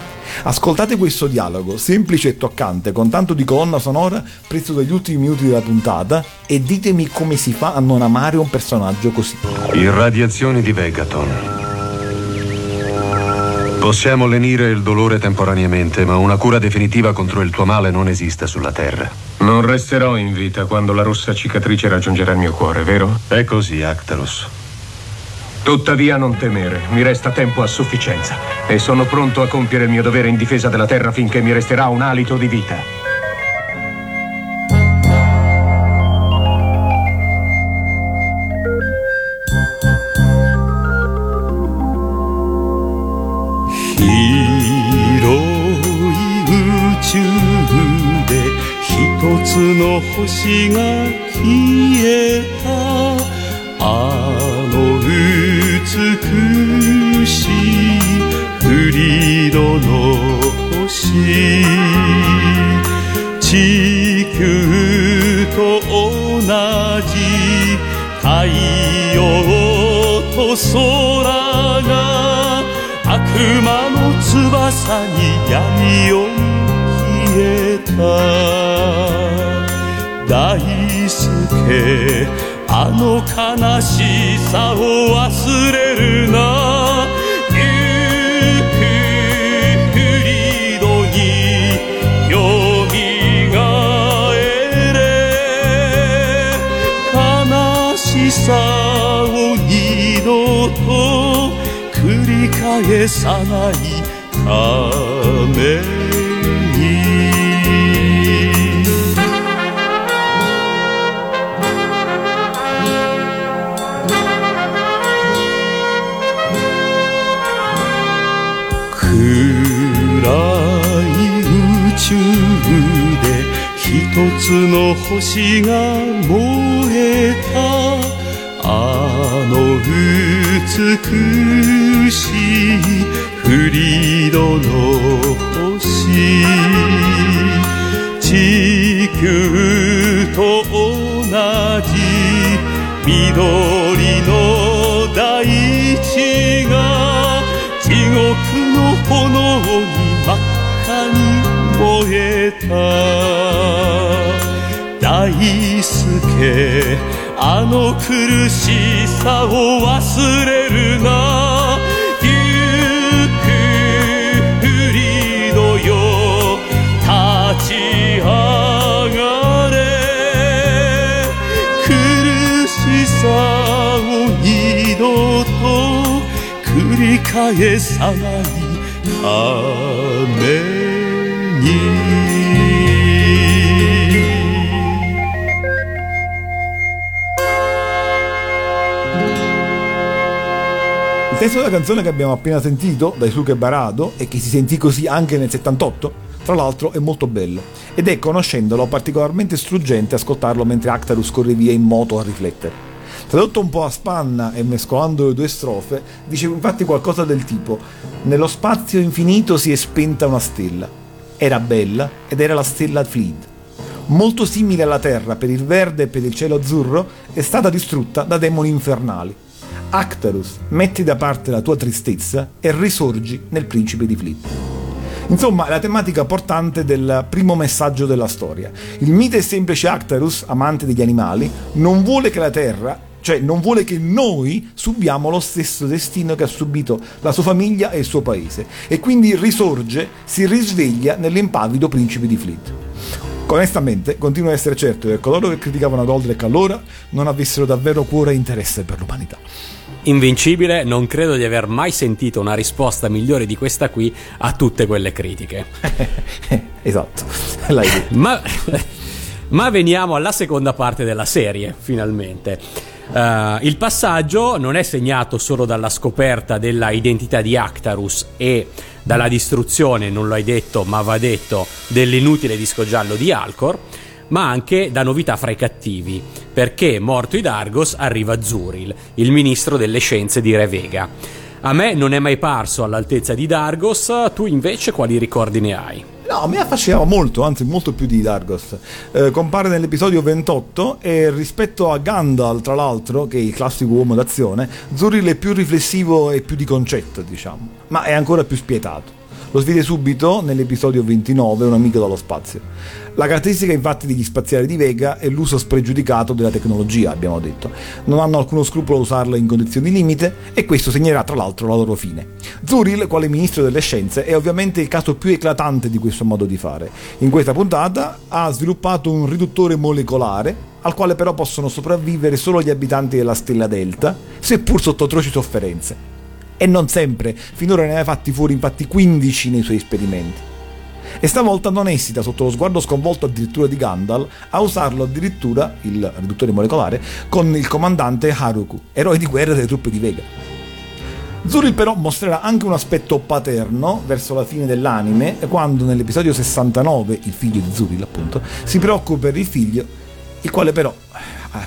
Ascoltate questo dialogo, semplice e toccante, con tanto di colonna sonora preso dagli ultimi minuti della puntata, e ditemi come si fa a non amare un personaggio così. Irradiazioni di Vegaton. Possiamo lenire il dolore temporaneamente, ma una cura definitiva contro il tuo male non esiste sulla Terra. Non resterò in vita quando la rossa cicatrice raggiungerà il mio cuore, vero? È così, Actarus. Tuttavia non temere, mi resta tempo a sufficienza e sono pronto a compiere il mio dovere in difesa della terra finché mi resterà un alito di vita. 星が消えた。あの美しいフリードの星。地球と同じ太陽と空が悪魔の翼に闇を消えた。大輔あの悲しさを忘れるな。ゆくフリドによみがえれ。悲しさを二度と繰り返さないため。一つの星が燃えた。あの美しいフリードの星。地球と同じ緑の大地が地獄の炎に真っ赤に燃えた。大輔あの苦しさを忘れるな。ゆっくフリードよ立ち上がれ。苦しさを二度と繰り返さないため。Testo della canzone che abbiamo appena sentito da Isuke Barado e che si sentì così anche nel 78, tra l'altro è molto bello ed è conoscendolo particolarmente struggente ascoltarlo mentre Actarus corre via in moto a riflettere. Tradotto un po' a spanna e mescolando le due strofe, dice infatti qualcosa del tipo: Nello spazio infinito si è spenta una stella. Era bella ed era la stella Fleet. Molto simile alla Terra per il verde e per il cielo azzurro, è stata distrutta da demoni infernali. Actarus, metti da parte la tua tristezza e risorgi nel principe di Fleet. Insomma, la tematica portante del primo messaggio della storia. Il mite e semplice Actarus, amante degli animali, non vuole che la Terra, cioè non vuole che noi subiamo lo stesso destino che ha subito la sua famiglia e il suo paese, e quindi risorge, si risveglia nell'impavido principe di Fleet. Onestamente, continuo ad essere certo che coloro che criticavano Goldrake allora non avessero davvero cuore e interesse per l'umanità. Invincibile, non credo di aver mai sentito una risposta migliore di questa qui a tutte quelle critiche. esatto, l'hai detto. Ma, ma veniamo alla seconda parte della serie, finalmente. Uh, il passaggio non è segnato solo dalla scoperta della identità di Actarus e dalla distruzione, non lo hai detto, ma va detto, dell'inutile disco giallo di Alcor, ma anche da novità fra i cattivi, perché morto Idargos arriva Zuril, il ministro delle scienze di Re Vega. A me non è mai parso all'altezza di Dargos, tu invece quali ricordi ne hai? No, mi affascinava molto, anzi molto più di Dargos. Eh, compare nell'episodio 28 e rispetto a Gandalf, tra l'altro, che è il classico uomo d'azione, Zuril è più riflessivo e più di concetto, diciamo, ma è ancora più spietato. Lo si vede subito nell'episodio 29, Un amico dallo spazio. La caratteristica infatti degli spaziali di Vega è l'uso spregiudicato della tecnologia, abbiamo detto. Non hanno alcuno scrupolo a usarla in condizioni limite e questo segnerà tra l'altro la loro fine. Zuril, quale ministro delle scienze, è ovviamente il caso più eclatante di questo modo di fare. In questa puntata ha sviluppato un riduttore molecolare al quale però possono sopravvivere solo gli abitanti della stella Delta, seppur sotto atroci sofferenze. E non sempre, finora ne aveva fatti fuori infatti 15 nei suoi esperimenti. E stavolta non esita, sotto lo sguardo sconvolto addirittura di Gandalf, a usarlo addirittura, il riduttore molecolare, con il comandante Haruku, eroe di guerra delle truppe di Vega. Zuril però mostrerà anche un aspetto paterno verso la fine dell'anime, quando nell'episodio 69, il figlio di Zuril appunto, si preoccupa per il figlio, il quale però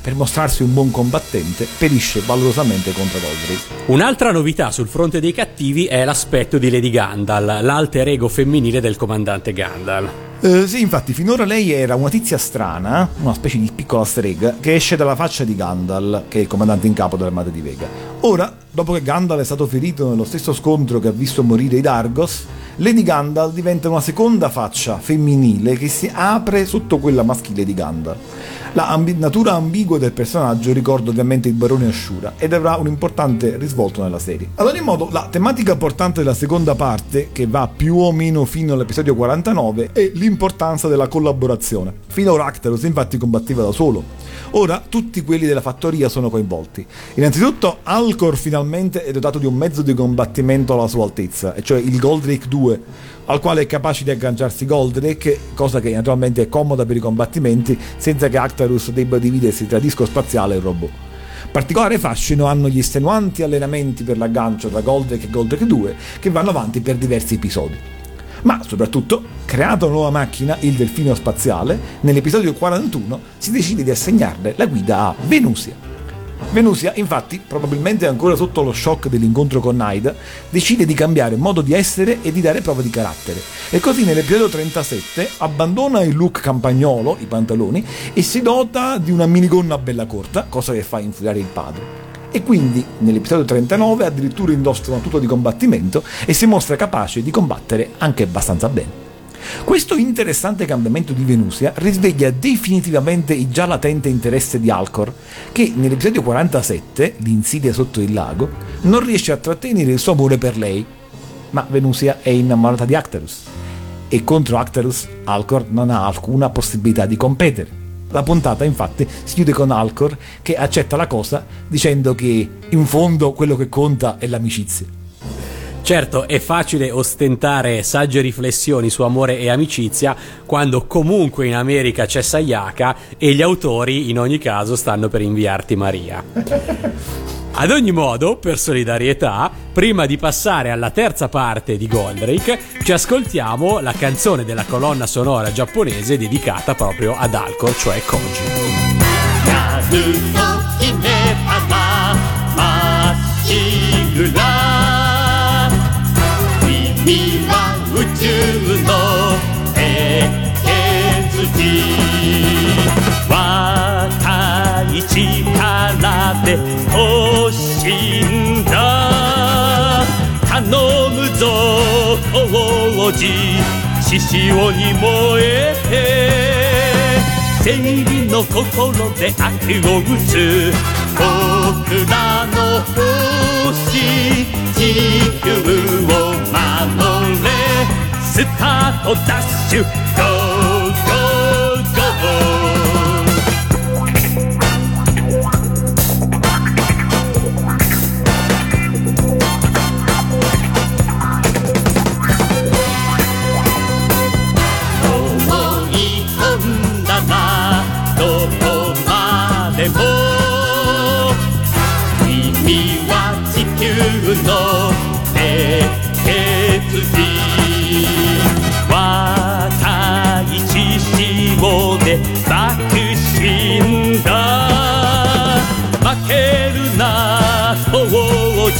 per mostrarsi un buon combattente, perisce valorosamente contro Goldrake. Un'altra novità sul fronte dei cattivi è l'aspetto di Lady Gandalf, l'alter ego femminile del comandante Gandalf. Eh, sì, infatti, finora lei era una tizia strana, una specie di piccola strega, che esce dalla faccia di Gandalf, che è il comandante in capo dell'armata di Vega. Ora, dopo che Gandalf è stato ferito nello stesso scontro che ha visto morire i Dargos, Lady Gandalf diventa una seconda faccia femminile che si apre sotto quella maschile di Gandalf. La ambi- natura ambigua del personaggio ricorda ovviamente il barone Ashura ed avrà un importante risvolto nella serie. Ad ogni modo, la tematica portante della seconda parte, che va più o meno fino all'episodio 49, è l'importanza della collaborazione. Finora Actarus infatti combatteva da solo. Ora tutti quelli della fattoria sono coinvolti. Innanzitutto Alcor finalmente è dotato di un mezzo di combattimento alla sua altezza, e cioè il Goldrake 2, al quale è capace di agganciarsi Goldrake, cosa che naturalmente è comoda per i combattimenti, senza che Actarus debba dividersi tra disco spaziale e robot. Particolare fascino hanno gli estenuanti allenamenti per l'aggancio tra Goldrake e Goldrake 2 che vanno avanti per diversi episodi. Ma soprattutto, creata una nuova macchina, il delfino spaziale, nell'episodio 41 si decide di assegnarle la guida a Venusia. Venusia, infatti, probabilmente ancora sotto lo shock dell'incontro con Naida, decide di cambiare modo di essere e di dare prova di carattere. E così nell'episodio 37 abbandona il look campagnolo, i pantaloni, e si dota di una minigonna bella corta, cosa che fa infuriare il padre. E quindi nell'episodio 39 addirittura indossa una tuta di combattimento e si mostra capace di combattere anche abbastanza bene. Questo interessante cambiamento di Venusia risveglia definitivamente il già latente interesse di Alcor, che nell'episodio 47, L'insidia sotto il lago, non riesce a trattenere il suo amore per lei. Ma Venusia è innamorata di Actarus e contro Actarus Alcor non ha alcuna possibilità di competere. La puntata infatti si chiude con Alcor che accetta la cosa dicendo che in fondo quello che conta è l'amicizia. Certo, è facile ostentare sagge riflessioni su amore e amicizia quando comunque in America c'è Sayaka e gli autori in ogni caso stanno per inviarti Maria. Ad ogni modo, per solidarietà, prima di passare alla terza parte di Goldrake, ci ascoltiamo la canzone della colonna sonora giapponese dedicata proprio ad Alcor, cioè Koji. やると決めたらまっしぐら君は宇宙の鉄人若い 力で突進だ。頼むぞ王子。獅子王に燃えて正義の心で悪を打つ。僕らの星地球を守れ。スタートダッシュ。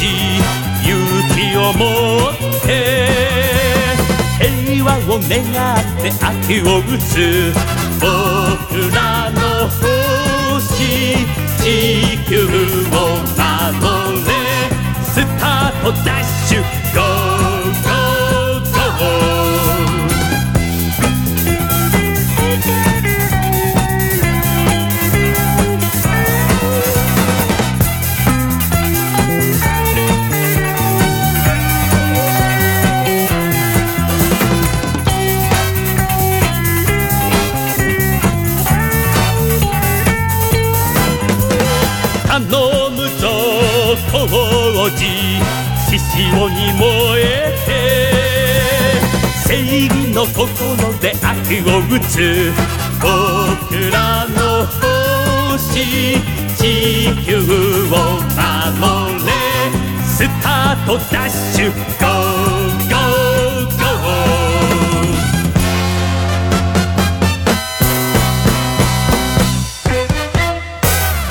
ち勇気を持って平和を願って秋を打つ僕らの星地球を守れ。スタートダッシュゴー肝に燃えて正義の心で悪を打つ僕らの星地球を守れスタートダッシュ GO!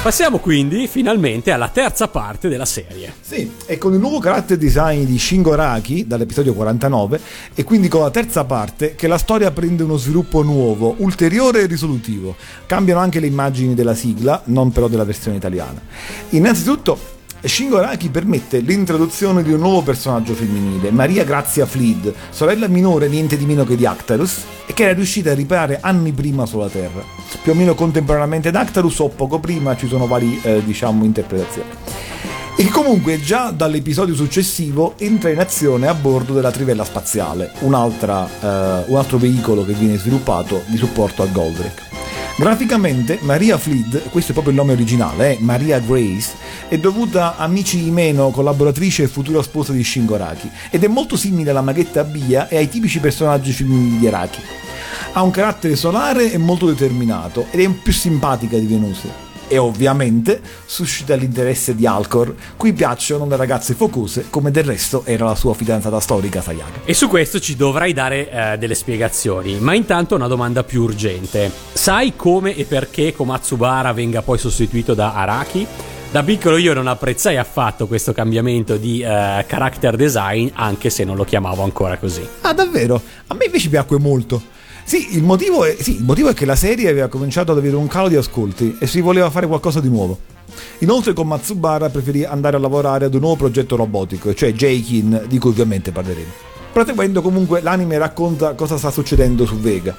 Passiamo quindi finalmente alla terza parte della serie. Sì, e con il nuovo character design di Shingo Araki dall'episodio 49 e quindi con la terza parte che la storia prende uno sviluppo nuovo, ulteriore e risolutivo. Cambiano anche le immagini della sigla, non però della versione italiana. Innanzitutto Shingo Araki permette l'introduzione di un nuovo personaggio femminile, Maria Grazia Fleed, sorella minore niente di meno che di Actarus, e che era riuscita a riparare anni prima sulla Terra. Più o meno contemporaneamente ad Actarus o poco prima ci sono varie, eh, diciamo, interpretazioni. E comunque già dall'episodio successivo entra in azione a bordo della trivella spaziale, eh, un altro veicolo che viene sviluppato di supporto a Goldrake. Graficamente Maria Fleed, questo è proprio il nome originale, eh, Maria Grace, è dovuta a Michi Imeno, collaboratrice e futura sposa di Shingo Araki, ed è molto simile alla maghetta Bia e ai tipici personaggi femminili di Araki. Ha un carattere solare e molto determinato, ed è più simpatica di Venusia. E ovviamente suscita l'interesse di Alcor, cui piacciono le ragazze focose, come del resto era la sua fidanzata storica Sayaka. E su questo ci dovrai dare eh, delle spiegazioni, ma intanto una domanda più urgente. Sai come e perché Komatsubara venga poi sostituito da Araki? Da piccolo io non apprezzai affatto questo cambiamento di eh, character design, anche se non lo chiamavo ancora così. Ah, davvero? A me invece piacque molto. Sì il, motivo è, sì, il motivo è che la serie aveva cominciato ad avere un calo di ascolti e si voleva fare qualcosa di nuovo. Inoltre con Matsubara preferì andare a lavorare ad un nuovo progetto robotico, cioè Jaikin, di cui ovviamente parleremo. Proseguendo comunque l'anime racconta cosa sta succedendo su Vega.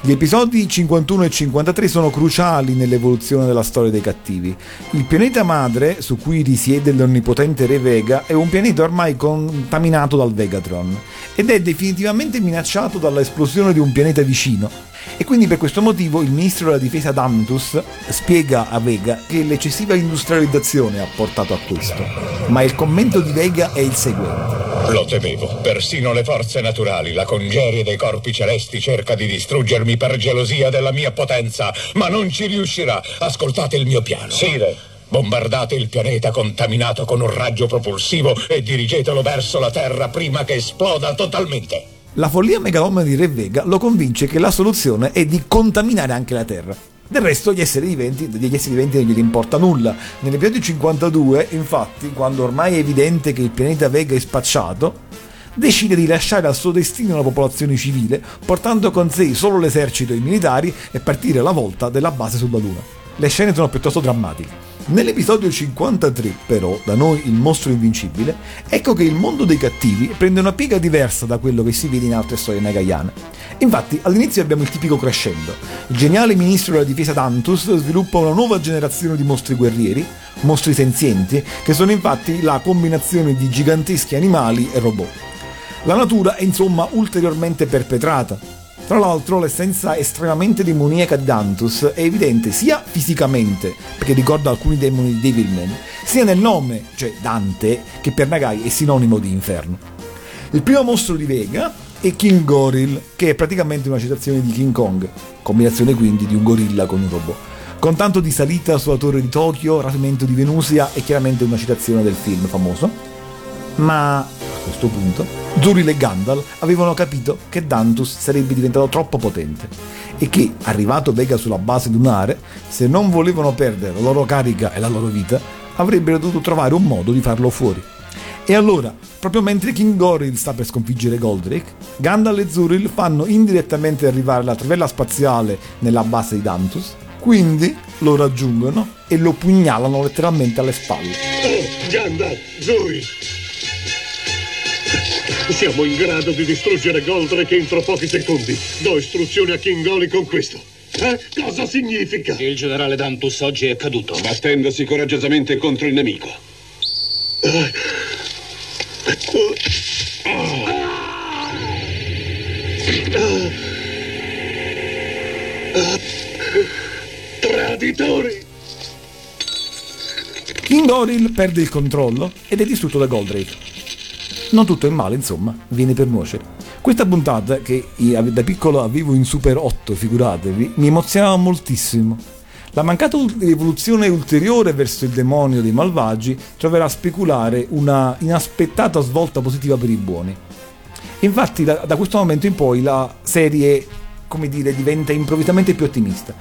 Gli episodi 51 e 53 sono cruciali nell'evoluzione della storia dei cattivi. Il pianeta madre, su cui risiede l'onnipotente re Vega, è un pianeta ormai contaminato dal Vegatron ed è definitivamente minacciato dall'esplosione di un pianeta vicino. E quindi per questo motivo il ministro della difesa Dantus spiega a Vega che l'eccessiva industrializzazione ha portato a questo. Ma il commento di Vega è il seguente. Lo temevo. Persino le forze naturali, la congerie dei corpi celesti cerca di distruggermi per gelosia della mia potenza, ma non ci riuscirà. Ascoltate il mio piano. Sire. Bombardate il pianeta contaminato con un raggio propulsivo e dirigetelo verso la Terra prima che esploda totalmente. La follia megalomane di Re Vega lo convince che la soluzione è di contaminare anche la Terra. Del resto gli esseri viventi, degli esseri viventi non gli importa nulla. Nell'episodio 52, infatti, quando ormai è evidente che il pianeta Vega è spacciato, decide di lasciare al suo destino la popolazione civile, portando con sé solo l'esercito e i militari e partire alla volta della base sulla Luna. Le scene sono piuttosto drammatiche. Nell'episodio 53, però, da noi il mostro invincibile, ecco che il mondo dei cattivi prende una piega diversa da quello che si vede in altre storie nagayane. Infatti, all'inizio abbiamo il tipico crescendo. Il geniale ministro della difesa Dantus sviluppa una nuova generazione di mostri guerrieri, mostri senzienti, che sono infatti la combinazione di giganteschi animali e robot. La natura è insomma ulteriormente perpetrata. Tra l'altro l'essenza estremamente demoniaca di Dantus è evidente sia fisicamente, perché ricorda alcuni demoni di Devilman, sia nel nome, cioè Dante, che per Nagai è sinonimo di inferno. Il primo mostro di Vega è King Goril, che è praticamente una citazione di King Kong, combinazione quindi di un gorilla con un robot. Con tanto di salita sulla torre di Tokyo, rapimento di Venusia e chiaramente una citazione del film famoso. Ma a questo punto Zuril e Gandalf avevano capito che Dantus sarebbe diventato troppo potente e che, arrivato Vega sulla base lunare, se non volevano perdere la loro carica e la loro vita, avrebbero dovuto trovare un modo di farlo fuori. E allora, proprio mentre King Goril sta per sconfiggere Goldrake, Gandalf e Zuril fanno indirettamente arrivare la trivella spaziale nella base di Dantus, quindi lo raggiungono e lo pugnalano letteralmente alle spalle. Oh, Gandalf, Zuri! Siamo in grado di distruggere Goldrake entro pochi secondi. Do istruzioni a King Oli con questo. Eh? Cosa significa? Il generale Dantus oggi è caduto. Battendosi coraggiosamente contro il nemico. Traditori! King Oril perde il controllo ed è distrutto da Goldrake. Non tutto è male, insomma, viene per nuocere. Questa puntata, che da piccolo avevo in Super 8, figuratevi, mi emozionava moltissimo. La mancata evoluzione ulteriore verso il demonio dei malvagi troverà a speculare una inaspettata svolta positiva per i buoni. Infatti da, da questo momento in poi la serie, come dire, diventa improvvisamente più ottimista.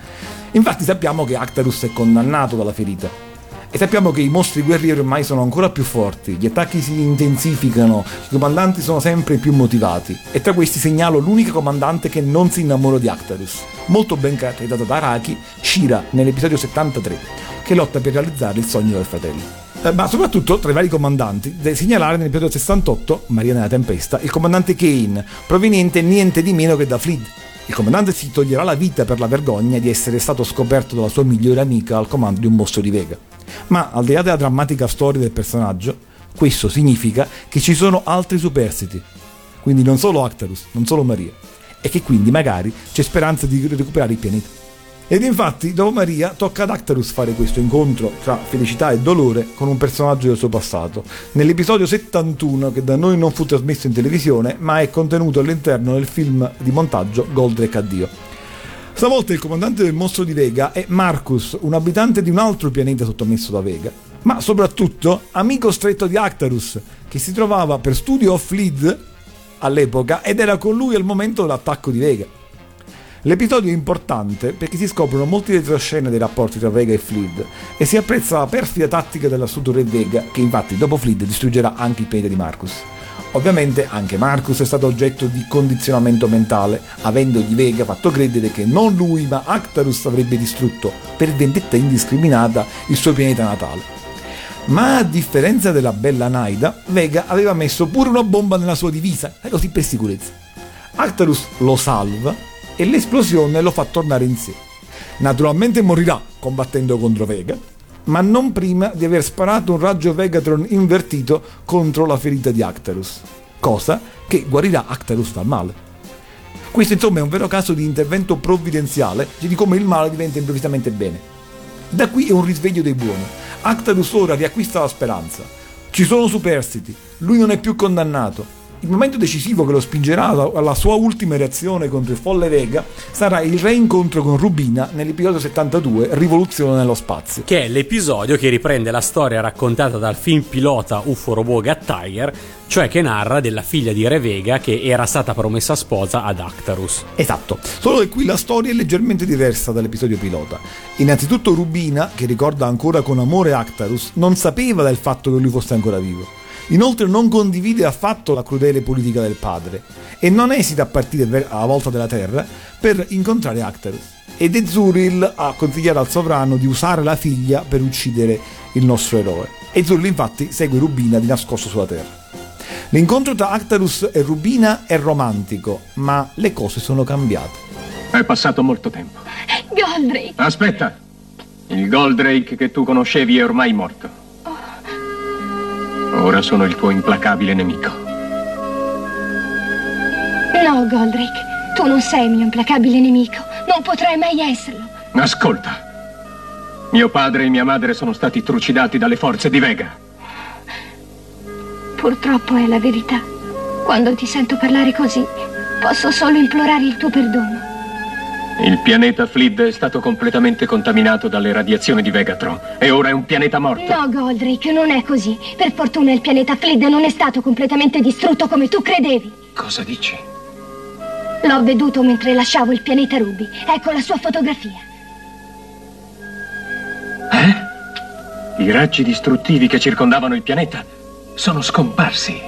Infatti sappiamo che Actarus è condannato dalla ferita e sappiamo che i mostri guerrieri ormai sono ancora più forti, gli attacchi si intensificano, i comandanti sono sempre più motivati e tra questi segnalo l'unico comandante che non si innamora di Actarus, molto ben caratterizzato da Araki, Shira nell'episodio 73, che lotta per realizzare il sogno del fratello. Eh, ma soprattutto tra i vari comandanti, da segnalare nell'episodio 68, Maria nella Tempesta, il comandante Kane, proveniente niente di meno che da Fleet. Il comandante si toglierà la vita per la vergogna di essere stato scoperto dalla sua migliore amica al comando di un mostro di Vega. Ma al di là della drammatica storia del personaggio, questo significa che ci sono altri superstiti. Quindi non solo Actarus, non solo Maria. E che quindi magari c'è speranza di recuperare il pianeta. Ed infatti, dopo Maria, tocca ad Actarus fare questo incontro tra felicità e dolore con un personaggio del suo passato. Nell'episodio 71, che da noi non fu trasmesso in televisione, ma è contenuto all'interno del film di montaggio Goldrake Addio. Stavolta il comandante del mostro di Vega è Marcus, un abitante di un altro pianeta sottomesso da Vega, ma soprattutto amico stretto di Actarus, che si trovava per studio off lead all'epoca ed era con lui al momento dell'attacco di Vega. L'episodio è importante perché si scoprono molte retroscene dei rapporti tra Vega e Fleet e si apprezza la perfida tattica dell'astuto re Vega che infatti dopo Fleet distruggerà anche il pianeta di Marcus. Ovviamente anche Marcus è stato oggetto di condizionamento mentale, avendogli Vega fatto credere che non lui ma Actarus avrebbe distrutto, per vendetta indiscriminata, il suo pianeta natale. Ma a differenza della bella Naida, Vega aveva messo pure una bomba nella sua divisa, e così per sicurezza. Actarus lo salva e l'esplosione lo fa tornare in sé. Naturalmente morirà combattendo contro Vega, ma non prima di aver sparato un raggio Vegatron invertito contro la ferita di Actarus, cosa che guarirà Actarus dal male. Questo insomma è un vero caso di intervento provvidenziale di come il male diventa improvvisamente bene. Da qui è un risveglio dei buoni. Actarus ora riacquista la speranza. Ci sono superstiti, lui non è più condannato, il momento decisivo che lo spingerà alla sua ultima reazione contro il folle Vega sarà il reincontro con Rubina nell'episodio 72 Rivoluzione nello spazio. Che è l'episodio che riprende la storia raccontata dal film pilota UFO Robot Gat Tiger, cioè che narra della figlia di Re Vega che era stata promessa sposa ad Actarus. Esatto, solo che qui la storia è leggermente diversa dall'episodio pilota. Innanzitutto Rubina, che ricorda ancora con amore Actarus, non sapeva del fatto che lui fosse ancora vivo. Inoltre non condivide affatto la crudele politica del padre e non esita a partire alla volta della Terra per incontrare Actarus. Ed Ezuril ha consigliato al sovrano di usare la figlia per uccidere il nostro eroe. Ezuril infatti segue Rubina di nascosto sulla Terra. L'incontro tra Actarus e Rubina è romantico, ma le cose sono cambiate. È passato molto tempo. Goldrake! Aspetta! Il Goldrake che tu conoscevi è ormai morto. Ora sono il tuo implacabile nemico. No, Goldrake, tu non sei il mio implacabile nemico. Non potrai mai esserlo. Ascolta. Mio padre e mia madre sono stati trucidati dalle forze di Vega. Purtroppo è la verità. Quando ti sento parlare così, posso solo implorare il tuo perdono. Il pianeta Flid è stato completamente contaminato dalle radiazioni di Vegatron e ora è un pianeta morto. No, Goldrake, non è così. Per fortuna il pianeta Flid non è stato completamente distrutto come tu credevi. Cosa dici? L'ho veduto mentre lasciavo il pianeta Ruby. Ecco la sua fotografia. Eh? I raggi distruttivi che circondavano il pianeta sono scomparsi.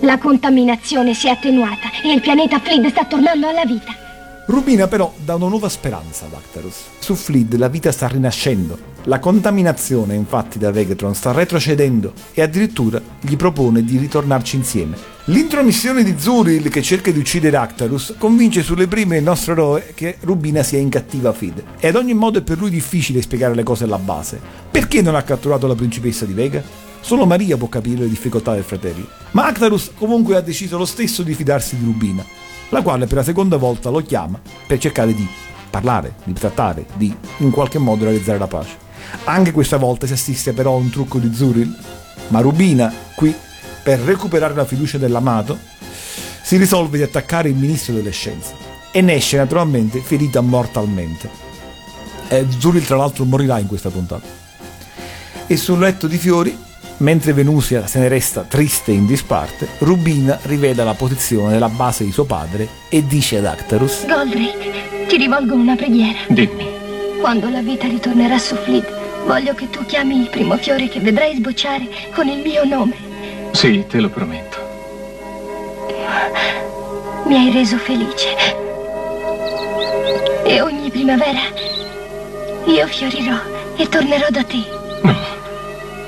La contaminazione si è attenuata e il pianeta Flid sta tornando alla vita. Rubina però dà una nuova speranza ad Actarus. Su Fleet la vita sta rinascendo. La contaminazione infatti da Vegatron sta retrocedendo e addirittura gli propone di ritornarci insieme. L'intromissione di Zuril che cerca di uccidere Actarus convince sulle prime il nostro eroe che Rubina sia in cattiva fede. E ad ogni modo è per lui difficile spiegare le cose alla base. Perché non ha catturato la principessa di Vega? Solo Maria può capire le difficoltà del fratello. Ma Actarus comunque ha deciso lo stesso di fidarsi di Rubina la quale per la seconda volta lo chiama per cercare di parlare, di trattare, di in qualche modo realizzare la pace. Anche questa volta si assiste però a un trucco di Zuril, ma Rubina, qui, per recuperare la fiducia dell'amato, si risolve di attaccare il ministro delle scienze e ne esce naturalmente ferita mortalmente. Eh, Zuril tra l'altro morirà in questa puntata. E sul letto di fiori, mentre Venusia se ne resta triste e in disparte, Rubina rivela la posizione della base di suo padre e dice ad Actarus Goldrake, ti rivolgo una preghiera. Dimmi. Quando la vita ritornerà su Fleet, voglio che tu chiami il primo fiore che vedrai sbocciare con il mio nome. Sì, te lo prometto. Mi hai reso felice. E ogni primavera io fiorirò e tornerò da te.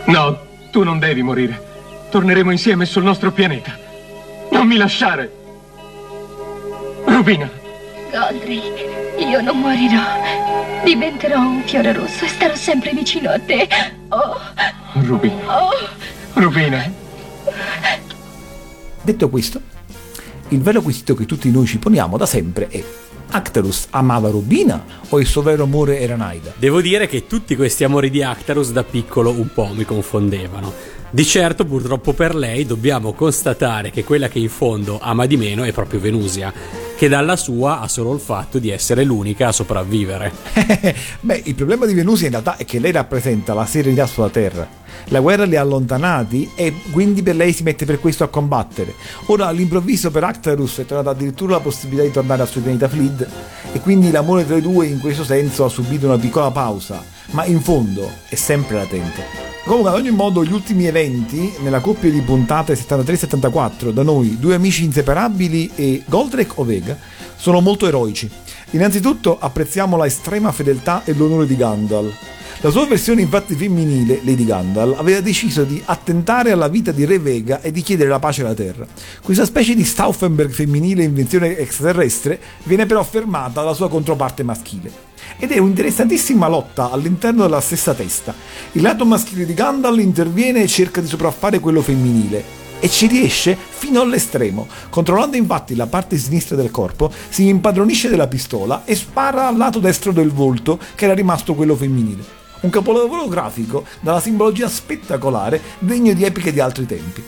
No, tu non devi morire. Torneremo insieme sul nostro pianeta. Non mi lasciare. Rubina, Goldrake, io non morirò. Diventerò un fiore rosso e starò sempre vicino a te. Oh, Rubina, oh. Rubina. Detto questo, il vero quesito che tutti noi ci poniamo da sempre è Actarus amava Rubina o il suo vero amore era Naida? Devo dire che tutti questi amori di Actarus da piccolo un po' mi confondevano. Di certo, purtroppo per lei, dobbiamo constatare che quella che in fondo ama di meno è proprio Venusia, che dalla sua ha solo il fatto di essere l'unica a sopravvivere. Beh, il problema di Venusia in realtà è che lei rappresenta la serenità sulla Terra. La guerra li ha allontanati e quindi per lei si mette per questo a combattere. Ora all'improvviso per Actarus è tornata addirittura la possibilità di tornare al suo pianeta Flid e quindi l'amore tra i due in questo senso ha subito una piccola pausa, ma in fondo è sempre latente. Comunque, ad ogni modo, gli ultimi eventi nella coppia di puntate 73-74, da noi, due amici inseparabili e Goldrake o Vega, sono molto eroici. Innanzitutto apprezziamo la estrema fedeltà e l'onore di Gandalf. La sua versione infatti femminile, Lady Gandalf, aveva deciso di attentare alla vita di Re Vega e di chiedere la pace alla Terra. Questa specie di Stauffenberg femminile invenzione extraterrestre viene però fermata dalla sua controparte maschile. Ed è un'interessantissima lotta all'interno della stessa testa. Il lato maschile di Gandalf interviene e cerca di sopraffare quello femminile, e ci riesce fino all'estremo. Controllando infatti la parte sinistra del corpo, si impadronisce della pistola e spara al lato destro del volto, che era rimasto quello femminile. Un capolavoro grafico dalla simbologia spettacolare, degno di epiche di altri tempi.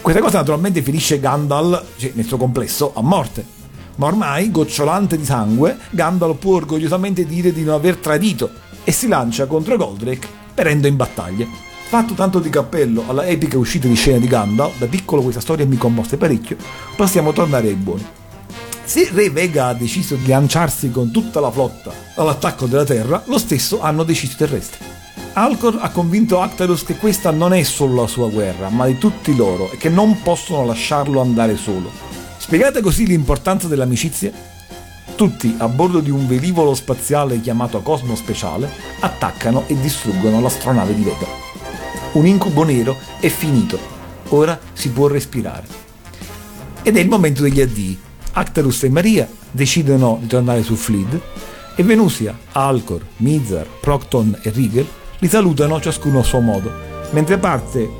Questa cosa naturalmente finisce Gandalf, cioè, nel suo complesso, a morte. Ma ormai, gocciolante di sangue, Gandalf può orgogliosamente dire di non aver tradito e si lancia contro Goldrake perendo in battaglia. Fatto tanto di cappello alla epica uscita di scena di Gandalf, da piccolo questa storia mi commosse parecchio, passiamo a tornare ai buoni. Se Re Vega ha deciso di lanciarsi con tutta la flotta all'attacco della Terra, lo stesso hanno deciso i terrestri. Alcor ha convinto Actarus che questa non è solo la sua guerra, ma di tutti loro e che non possono lasciarlo andare solo. Spiegate così l'importanza dell'amicizia? Tutti, a bordo di un velivolo spaziale chiamato Cosmo Speciale, attaccano e distruggono l'astronave di Vega. Un incubo nero è finito, ora si può respirare. Ed è il momento degli addii. Actarus e Maria decidono di tornare su Fleet e Venusia, Alcor, Mizar, Procton e Rigel li salutano ciascuno a suo modo, mentre parte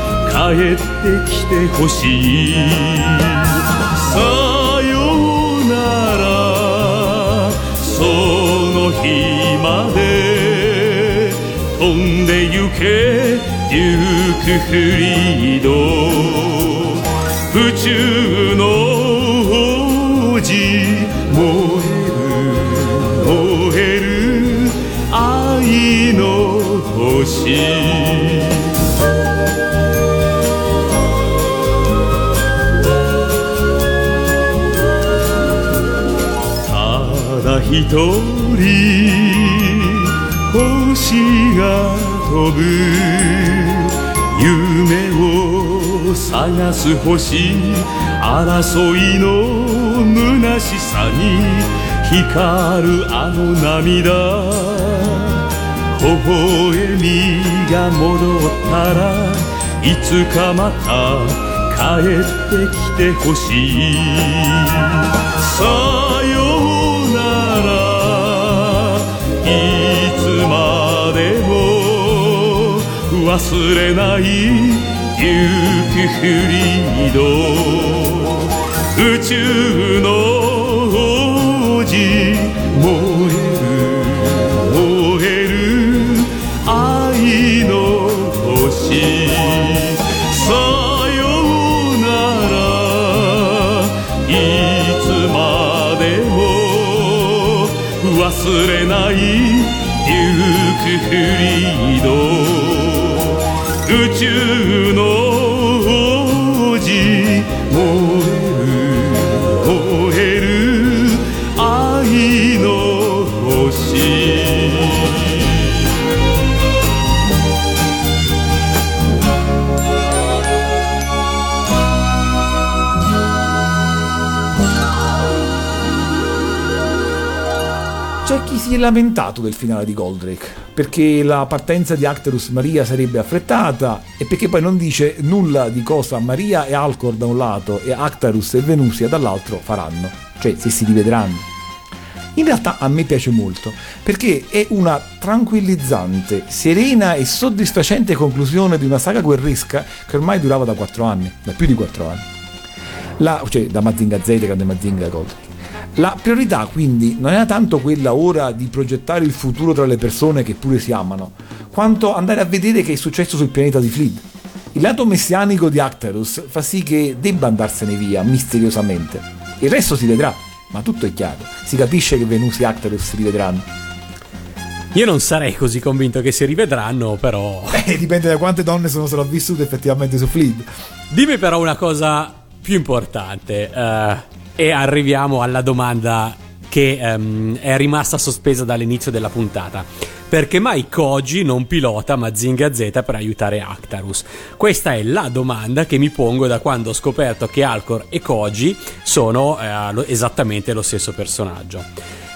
帰ってきてほしい。さようならその日まで飛んでゆけ。デュークフリード宇宙の王子燃える燃える愛の星。一人星が飛ぶ。夢を探す星争いの虚しさに光るあの涙。微笑みが戻ったらいつかまた帰ってきてほしい。忘れないデュークフリード宇宙の王子燃える燃える愛の星さようならいつまでも忘れないデュークフリード宇 宙の王子燃える燃える愛の星C'è chi si è lamentato del finale di Goldrake, perché la partenza di Acterus Maria sarebbe affrettata e perché poi non dice nulla di cosa Maria e Alcor da un lato e Actarus e Venusia dall'altro faranno, cioè se si rivedranno. In realtà a me piace molto, perché è una tranquillizzante, serena e soddisfacente conclusione di una saga guerresca che ormai durava da 4 anni, da più di 4 anni. La, cioè da Mazinga Z Grande Mazinga Goldrake. La priorità quindi non era tanto quella ora di progettare il futuro tra le persone che pure si amano, quanto andare a vedere che è successo sul pianeta di Fleet. Il lato messianico di Actarus fa sì che debba andarsene via misteriosamente. Il resto si vedrà, ma tutto è chiaro. Si capisce che Venus e Actarus si rivedranno. Io non sarei così convinto che si rivedranno, però. Eh, dipende da quante donne sono sopravvissute effettivamente su Fleet. Dimmi però una cosa più importante. eh, e arriviamo alla domanda che ehm, è rimasta sospesa dall'inizio della puntata. Perché mai Koji non pilota Mazinga Z per aiutare Actarus? Questa è la domanda che mi pongo da quando ho scoperto che Alcor e Koji sono eh, esattamente lo stesso personaggio.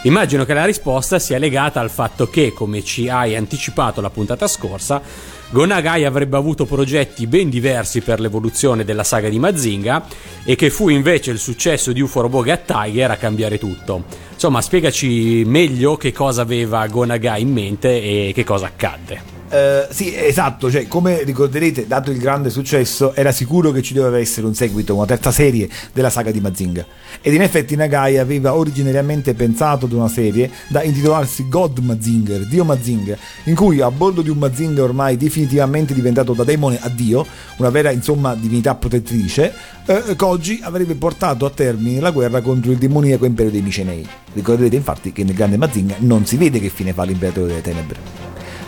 Immagino che la risposta sia legata al fatto che, come ci hai anticipato la puntata scorsa, Gonagai avrebbe avuto progetti ben diversi per l'evoluzione della saga di Mazinga e che fu invece il successo di UFO Robot Gat Tiger a cambiare tutto. Insomma, spiegaci meglio che cosa aveva Gonagai in mente e che cosa accadde. Eh, sì, esatto, cioè, come ricorderete, dato il grande successo, era sicuro che ci doveva essere un seguito, una terza serie della saga di Mazinga. Ed in effetti Nagai aveva originariamente pensato ad una serie da intitolarsi God Mazinger, Dio Mazinga, in cui a bordo di un Mazinga ormai definitivamente diventato da demone a Dio, una vera insomma divinità protettrice, eh, Koji avrebbe portato a termine la guerra contro il demoniaco impero dei Micenei. Ricorderete infatti che nel grande Mazinga non si vede che fine fa l'imperatore delle tenebre.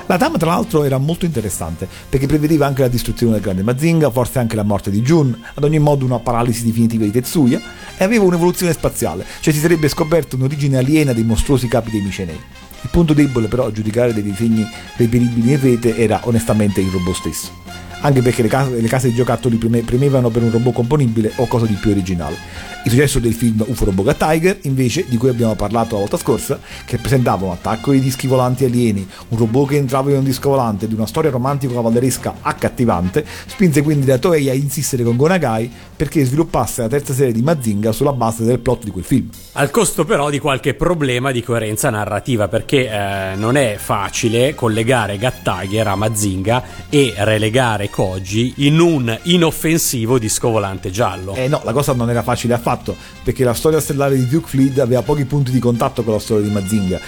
La trama, tra l'altro, era molto interessante perché prevedeva anche la distruzione del grande Mazinga, forse anche la morte di Jun, ad ogni modo una paralisi definitiva di Tetsuya, e aveva un'evoluzione spaziale, cioè si sarebbe scoperto un'origine aliena dei mostruosi capi dei Micenei. Il punto debole, però, a giudicare dei disegni reperibili in rete era onestamente il robot stesso. Anche perché le case, le case di giocattoli preme- premevano per un robot componibile o cosa di più originale. Il successo del film UFO Robot Tiger, invece, di cui abbiamo parlato la volta scorsa, che presentava un attacco di dischi volanti alieni, un robot che entrava in un disco volante ed una storia romantico-cavalleresca accattivante, spinse quindi la Toei a insistere con Gonagai perché sviluppasse la terza serie di Mazinga sulla base del plot di quel film. Al costo però di qualche problema di coerenza narrativa, perché eh, non è facile collegare Gat Tiger a Mazinga e relegare Koji in un inoffensivo disco volante giallo. Eh no, la cosa non era facile affatto, perché la storia stellare di Duke Fleet aveva pochi punti di contatto con la storia di Mazinga.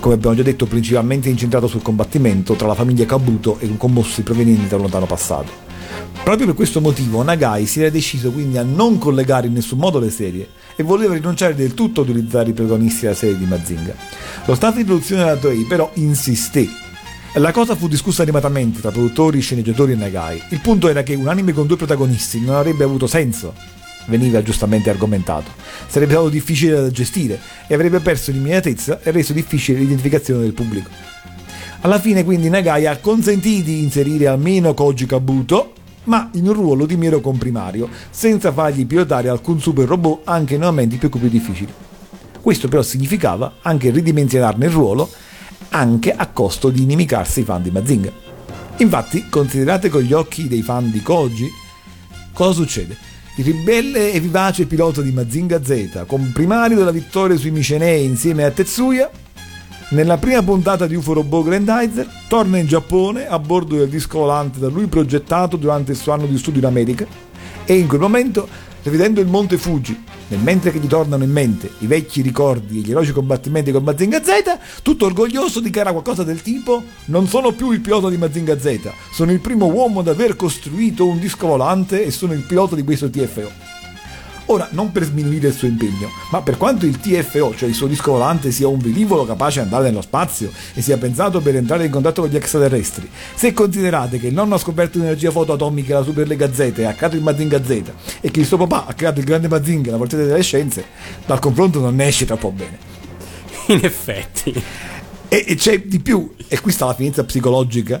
Come abbiamo già detto, principalmente incentrato sul combattimento tra la famiglia Kabuto e con mostri provenienti dal lontano passato. Proprio per questo motivo Nagai si era deciso quindi a non collegare in nessun modo le serie e voleva rinunciare del tutto a utilizzare i protagonisti della serie di Mazinga. Lo stato di produzione della Toei però insisté la cosa fu discussa animatamente tra produttori, sceneggiatori e Nagai. Il punto era che un anime con due protagonisti non avrebbe avuto senso. Veniva giustamente argomentato. Sarebbe stato difficile da gestire e avrebbe perso l'immediatezza e reso difficile l'identificazione del pubblico. Alla fine quindi Nagai ha consentito di inserire almeno Koji Kabuto, ma in un ruolo di mero comprimario, senza fargli pilotare alcun super robot anche in momenti più più difficili. Questo però significava anche ridimensionarne il ruolo anche a costo di inimicarsi i fan di Mazinga. Infatti, considerate con gli occhi dei fan di Koji, cosa succede? Il ribelle e vivace pilota di Mazinga Z, comprimario della vittoria sui Micenei insieme a Tetsuya, Nella prima puntata di UFO Robot Grandizer torna in Giappone a bordo del disco volante da lui progettato durante il suo anno di studio in America e in quel momento, rivedendo il monte Fuji, nel mentre che gli tornano in mente i vecchi ricordi e gli eroici combattimenti con Mazinga Z, tutto orgoglioso dichiara qualcosa del tipo non sono più il pilota di Mazinga Z, sono il primo uomo ad aver costruito un disco volante e sono il pilota di questo TFO. Ora, non per sminuire il suo impegno, ma per quanto il TFO, cioè il suo disco volante, sia un velivolo capace di andare nello spazio e sia pensato per entrare in contatto con gli extraterrestri, se considerate che il nonno ha scoperto l'energia fotoatomica e la Superlega Z e ha creato il Mazinga Z e che il suo papà ha creato il grande Mazinga, la portata delle scienze, dal confronto non ne esce troppo bene. In effetti. E, e c'è di più, e qui sta la finezza psicologica,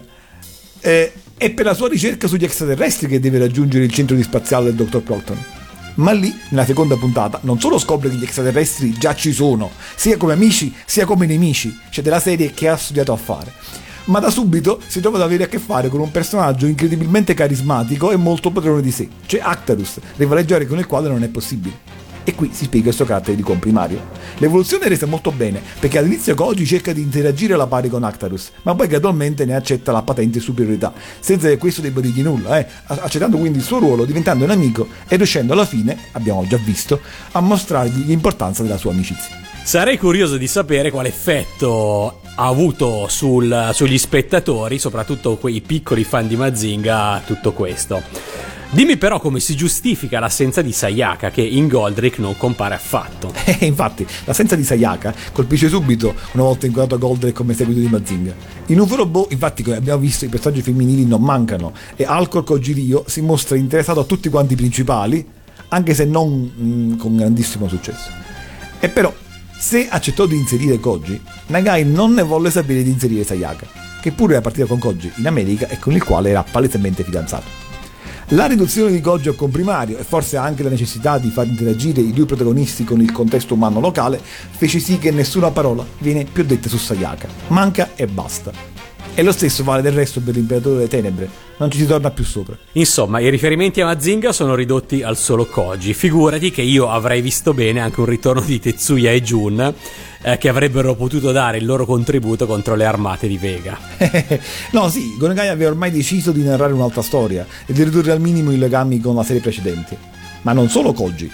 eh, è per la sua ricerca sugli extraterrestri che deve raggiungere il centro di spaziale del dottor Procton ma lì, nella seconda puntata, non solo scopre che gli extraterrestri già ci sono, sia come amici sia come nemici, cioè della serie che ha studiato a fare, ma da subito si trova ad avere a che fare con un personaggio incredibilmente carismatico e molto padrone di sé, cioè Actarus, rivaleggiare con il quale non è possibile. E qui si spiega il suo carattere di comprimario. L'evoluzione è resa molto bene, perché all'inizio Koji cerca di interagire alla pari con Actarus, ma poi gradualmente ne accetta la patente superiorità, senza che questo debba dirgli nulla, eh? accettando quindi il suo ruolo, diventando un amico e riuscendo alla fine, abbiamo già visto, a mostrargli l'importanza della sua amicizia. Sarei curioso di sapere quale effetto ha avuto sul, sugli spettatori, soprattutto quei piccoli fan di Mazinga, tutto questo. Dimmi però come si giustifica l'assenza di Sayaka che in Goldrick non compare affatto. Eh, infatti, l'assenza di Sayaka colpisce subito una volta inquadrato Goldrick come seguito di Mazinga. In un robot, infatti, come abbiamo visto, i personaggi femminili non mancano e Alcor Kojirio si mostra interessato a tutti quanti i principali, anche se non mh, mm, con grandissimo successo. E però, se accettò di inserire Koji, Nagai non ne volle sapere di inserire Sayaka, che pure era partita con Koji in America e con il quale era palesemente fidanzato. La riduzione di Gojo al comprimario e forse anche la necessità di far interagire i due protagonisti con il contesto umano locale fece sì che nessuna parola viene più detta su Sayaka. Manca e basta. E lo stesso vale del resto per l'imperatore delle tenebre, non ci si torna più sopra. Insomma, i riferimenti a Mazinga sono ridotti al solo Koji. Figurati che io avrei visto bene anche un ritorno di Tetsuya e Jun eh, che avrebbero potuto dare il loro contributo contro le armate di Vega. no, sì, Gonagai aveva ormai deciso di narrare un'altra storia e di ridurre al minimo i legami con la serie precedente. Ma non solo Koji,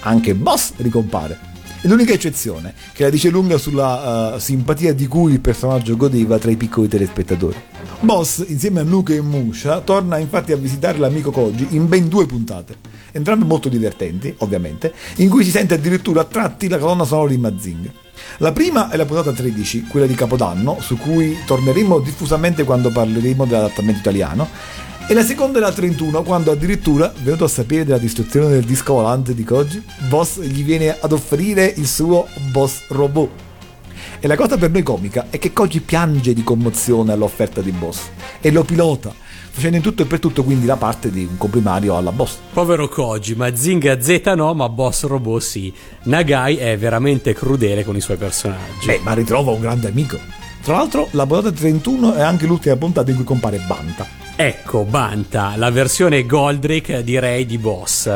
anche Boss ricompare. E l'unica eccezione, che la dice lunga sulla uh, simpatia di cui il personaggio godeva tra i piccoli telespettatori. Boss, insieme a Nuke e Musha, torna infatti a visitare l'amico Koji in ben due puntate, entrambe molto divertenti, ovviamente, in cui si sente addirittura a tratti la colonna sonora di Mazinga. La prima è la puntata 13, quella di Capodanno, su cui torneremo diffusamente quando parleremo dell'adattamento italiano, e la seconda è la 31, quando addirittura, venuto a sapere della distruzione del disco volante di Koji, Boss gli viene ad offrire il suo Boss Robot. E la cosa per noi comica è che Koji piange di commozione all'offerta di Boss e lo pilota facendo in tutto e per tutto quindi la parte di un comprimario alla boss. Povero Koji, ma Zinga Z no, ma Boss Robot sì. Nagai è veramente crudele con i suoi personaggi. Beh, ma ritrova un grande amico. Tra l'altro, la puntata 31 è anche l'ultima puntata in cui compare Banta. Ecco, Banta, la versione Goldrake direi di Boss.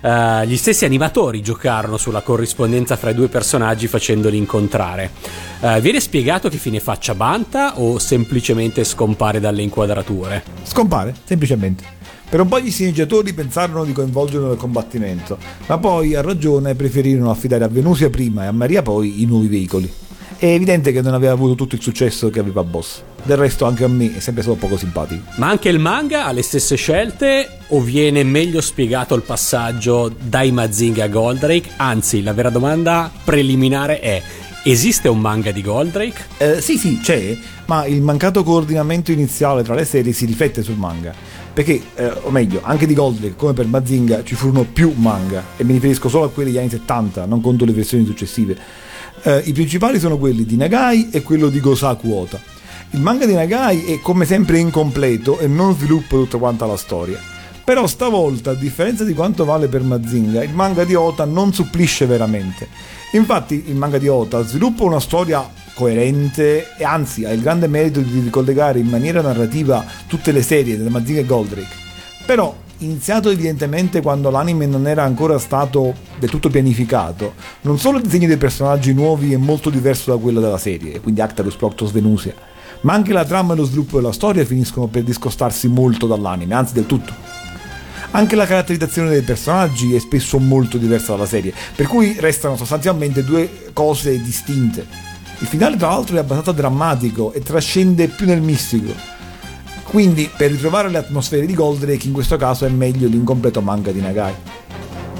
Uh, gli stessi animatori giocarono sulla corrispondenza fra i due personaggi facendoli incontrare. Uh, viene spiegato che fine faccia Banta o semplicemente scompare dalle inquadrature? Scompare, semplicemente. Per un po' gli sceneggiatori pensarono di coinvolgerlo nel combattimento, ma poi a ragione preferirono affidare a Venusia prima e a Maria poi i nuovi veicoli. È evidente che non aveva avuto tutto il successo che aveva Boss. Del resto anche a me è sempre stato poco simpatico. Ma anche il manga ha le stesse scelte o viene meglio spiegato il passaggio dai Mazinga a Goldrake? Anzi, la vera domanda preliminare è Esiste un manga di Goldrake? Eh, sì, sì, c'è, ma il mancato coordinamento iniziale tra le serie si riflette sul manga. Perché, eh, o meglio, anche di Goldrake, come per Mazinga, ci furono più manga, e mi riferisco solo a quelli degli anni 70, non conto le versioni successive. Eh, I principali sono quelli di Nagai e quello di Gosaku Ota. Il manga di Nagai è come sempre incompleto e non sviluppa tutta quanta la storia. Però stavolta, a differenza di quanto vale per Mazinga, il manga di Ota non supplisce veramente. Infatti il manga di Ota sviluppa una storia coerente e anzi ha il grande merito di ricollegare in maniera narrativa tutte le serie della Mazinga e Goldrake. Però iniziato evidentemente quando l'anime non era ancora stato del tutto pianificato, non solo il disegno dei personaggi nuovi è molto diverso da quello della serie, quindi Actarus, Proctos, Venusia, ma anche la trama e lo sviluppo della storia finiscono per discostarsi molto dall'anime, anzi del tutto. Anche la caratterizzazione dei personaggi è spesso molto diversa dalla serie, per cui restano sostanzialmente due cose distinte. Il finale tra l'altro è abbastanza drammatico e trascende più nel mistico, quindi per ritrovare le atmosfere di Goldrake in questo caso è meglio l'incompleto manga di Nagai.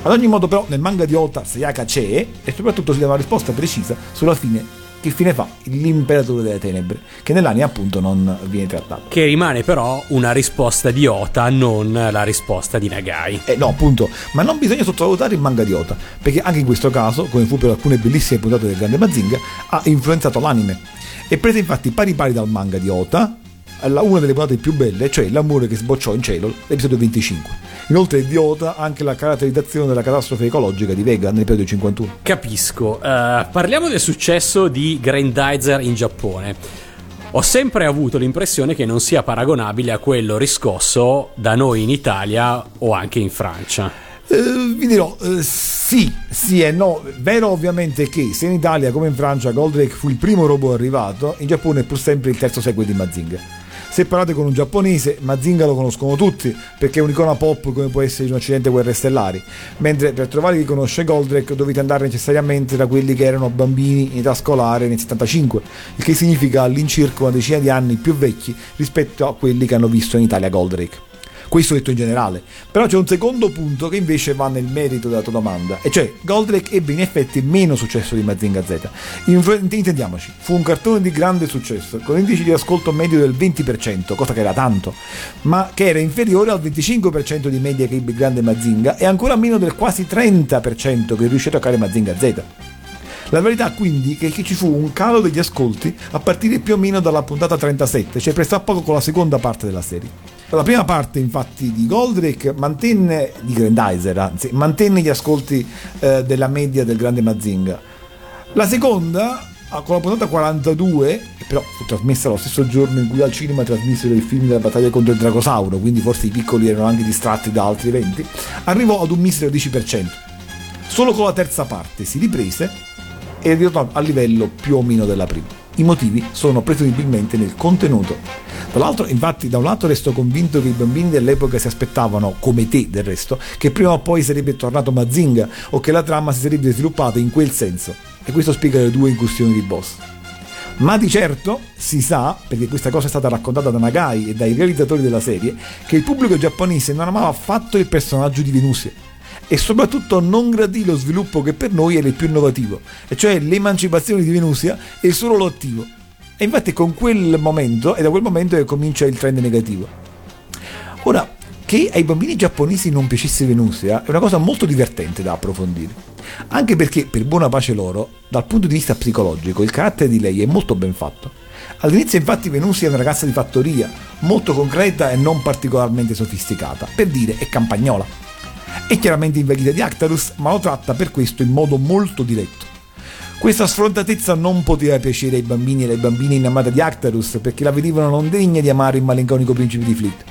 Ad ogni modo però nel manga di Ota Sayaka c'è e soprattutto si dà una risposta precisa sulla fine che fine fa l'imperatore delle tenebre, che nell'anime appunto non viene trattato. Che rimane però una risposta di Ota, non la risposta di Nagai. Eh no, appunto, ma non bisogna sottovalutare il manga di Ota, perché anche in questo caso, come fu per alcune bellissime puntate del Grande Mazinga, ha influenzato l'anime. È presa infatti pari pari dal manga di Ota, una delle puntate più belle, cioè l'amore che sbocciò in cielo, l'episodio 25. Inoltre è idiota anche la caratterizzazione della catastrofe ecologica di Vega nell'episodio 51. Capisco. Uh, parliamo del successo di Grandizer in Giappone. Ho sempre avuto l'impressione che non sia paragonabile a quello riscosso da noi in Italia o anche in Francia. Uh, vi dirò, uh, sì, sì e no. Vero ovviamente che se in Italia come in Francia Goldrake fu il primo robot arrivato, in Giappone è pur sempre il terzo sequel di Mazinga. Se parlate con un giapponese, Mazinga lo conoscono tutti perché è un'icona pop come può essere in un accidente Guerre Stellari, mentre per trovare chi conosce Goldrake dovete andare necessariamente da quelli che erano bambini in età scolare nel 75, il che significa all'incirca una decina di anni più vecchi rispetto a quelli che hanno visto in Italia Goldrake. Questo detto in generale. Però c'è un secondo punto che invece va nel merito della tua domanda, e cioè Goldrake ebbe in effetti meno successo di Mazinga Z. Intendiamoci, fu un cartone di grande successo, con indici di ascolto medio del 20%, cosa che era tanto, ma che era inferiore al 25% di media che ebbe grande Mazinga e ancora meno del quasi 30% che riuscì a toccare Mazinga Z. La verità quindi è che ci fu un calo degli ascolti a partire più o meno dalla puntata 37, cioè presto a poco con la seconda parte della serie. La prima parte infatti di Goldrake mantenne, di Grandizer anzi, mantenne gli ascolti eh, della media del grande Mazinga. La seconda, con la puntata 42, che però fu trasmessa lo stesso giorno in cui al cinema trasmisero il film della battaglia contro il Dragosauro, quindi forse i piccoli erano anche distratti da altri eventi, arrivò ad un misero 10%. Solo con la terza parte si riprese e ritornò a livello più o meno della prima. I motivi sono presumibilmente nel contenuto. Tra l'altro, infatti, da un lato resto convinto che i bambini dell'epoca si aspettavano, come te del resto, che prima o poi sarebbe tornato Mazinga o che la trama si sarebbe sviluppata in quel senso. E questo spiega le due incursioni di boss. Ma di certo si sa, perché questa cosa è stata raccontata da Nagai e dai realizzatori della serie, che il pubblico giapponese non amava affatto il personaggio di Venusia e soprattutto non gradì lo sviluppo che per noi era il più innovativo, e cioè l'emancipazione di Venusia e il suo ruolo attivo. E infatti con quel momento, è da quel momento che comincia il trend negativo. Ora, che ai bambini giapponesi non piacesse Venusia è una cosa molto divertente da approfondire. Anche perché, per buona pace loro, dal punto di vista psicologico, il carattere di lei è molto ben fatto. All'inizio infatti Venusia è una ragazza di fattoria, molto concreta e non particolarmente sofisticata, per dire è campagnola. È chiaramente invalida di Actarus, ma lo tratta per questo in modo molto diretto. Questa sfrontatezza non poteva piacere ai bambini e alle bambine innamorate di Actarus perché la vedevano non degna di amare il malinconico principe di Fleet.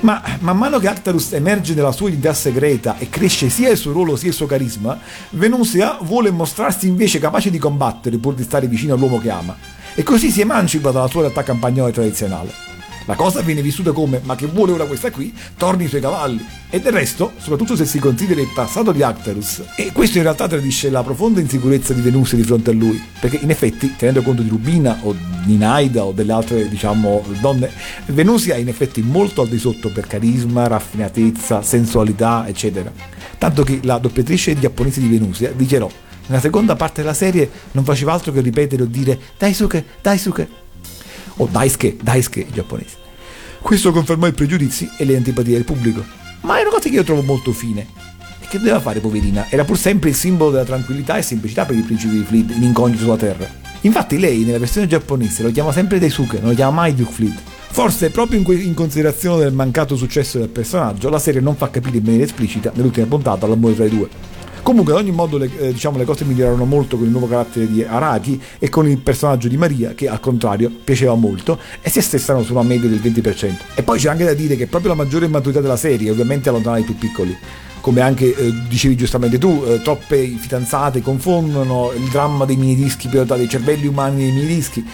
Ma man mano che Actarus emerge nella sua identità segreta e cresce sia il suo ruolo sia il suo carisma, Venusia vuole mostrarsi invece capace di combattere pur di stare vicino all'uomo che ama. E così si emancipa dalla sua realtà campagnola tradizionale. La cosa viene vissuta come, ma che vuole ora questa qui, torni i suoi cavalli. E del resto, soprattutto se si considera il passato di Actarus, e questo in realtà tradisce la profonda insicurezza di Venusia di fronte a lui, perché in effetti, tenendo conto di Rubina o di Naida o delle altre, diciamo, donne, Venusia è in effetti molto al di sotto per carisma, raffinatezza, sensualità, eccetera. Tanto che la doppiatrice giapponese di Venusia dichiarò nella seconda parte della serie non faceva altro che ripetere o dire Daisuke, Daisuke, o Daisuke, Daisuke in giapponese. Questo confermò i pregiudizi e le antipatie del pubblico. Ma è una cosa che io trovo molto fine. E che doveva fare, poverina? Era pur sempre il simbolo della tranquillità e semplicità per il principe di Fleet in incognito sulla Terra. Infatti lei, nella versione giapponese, lo chiama sempre Daisuke, non lo chiama mai Duke Fleet. Forse proprio in, que- in, considerazione del mancato successo del personaggio, la serie non fa capire in maniera esplicita nell'ultima puntata l'amore tra i due. Comunque, ad ogni modo, le, eh, diciamo, le cose migliorarono molto con il nuovo carattere di Araki e con il personaggio di Maria, che al contrario piaceva molto, e si assestano su una media del 20%. E poi c'è anche da dire che proprio la maggiore maturità della serie ovviamente allontana i più piccoli. Come anche eh, dicevi giustamente tu, eh, troppe fidanzate confondono il dramma dei minidischi per dei cervelli umani dei minidischi.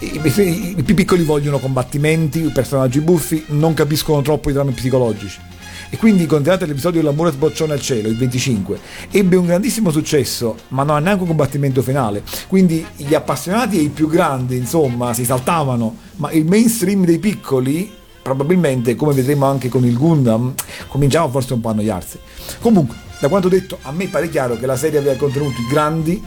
I, i, I più piccoli vogliono combattimenti, personaggi buffi, non capiscono troppo i drammi psicologici e quindi considerate l'episodio L'amore sboccione al cielo, il 25, ebbe un grandissimo successo, ma non ha neanche un combattimento finale. Quindi gli appassionati e i più grandi, insomma, si saltavano, ma il mainstream dei piccoli probabilmente, come vedremo anche con il Gundam, cominciava forse un po' a annoiarsi. Comunque, da quanto detto, a me pare chiaro che la serie aveva contenuti grandi,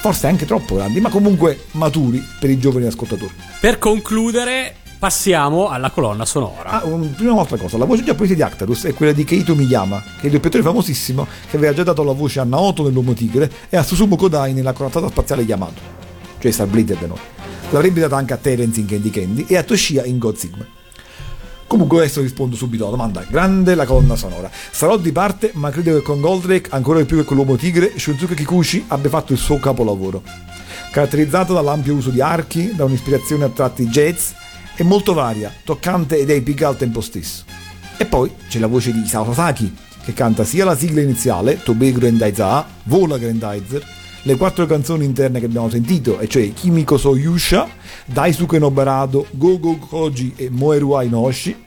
forse anche troppo grandi, ma comunque maturi per i giovani ascoltatori. Per concludere, passiamo alla colonna sonora. Ah, un, prima un'altra cosa, la voce giapponese di Actarus è quella di Keito Miyama, che è il doppiatore famosissimo che aveva già dato la voce a Naoto nell'Uomo Tigre e a Susumu Kodai nella corazzata spaziale Yamato, cioè Starblazer da noi. L'avrebbe data anche a Terence in Candy Candy e a Toshia in God Sigma. Comunque adesso rispondo subito alla domanda. Grande la colonna sonora. Sarò di parte, ma credo che con Goldrake, ancora di più che con l'uomo tigre, Shunzuke Kikuchi abbia fatto il suo capolavoro. Caratterizzato dall'ampio uso di archi, da un'ispirazione a tratti jazz, è molto varia, toccante ed epica al tempo stesso. E poi c'è la voce di Isao Sasaki, che canta sia la sigla iniziale, Tobe Grandaiza, Vola Grandizer, le quattro canzoni interne che abbiamo sentito, e cioè Kimiko So Yusha, Daisuke no Barado, Gogo Koji e Moeru Ainoshi,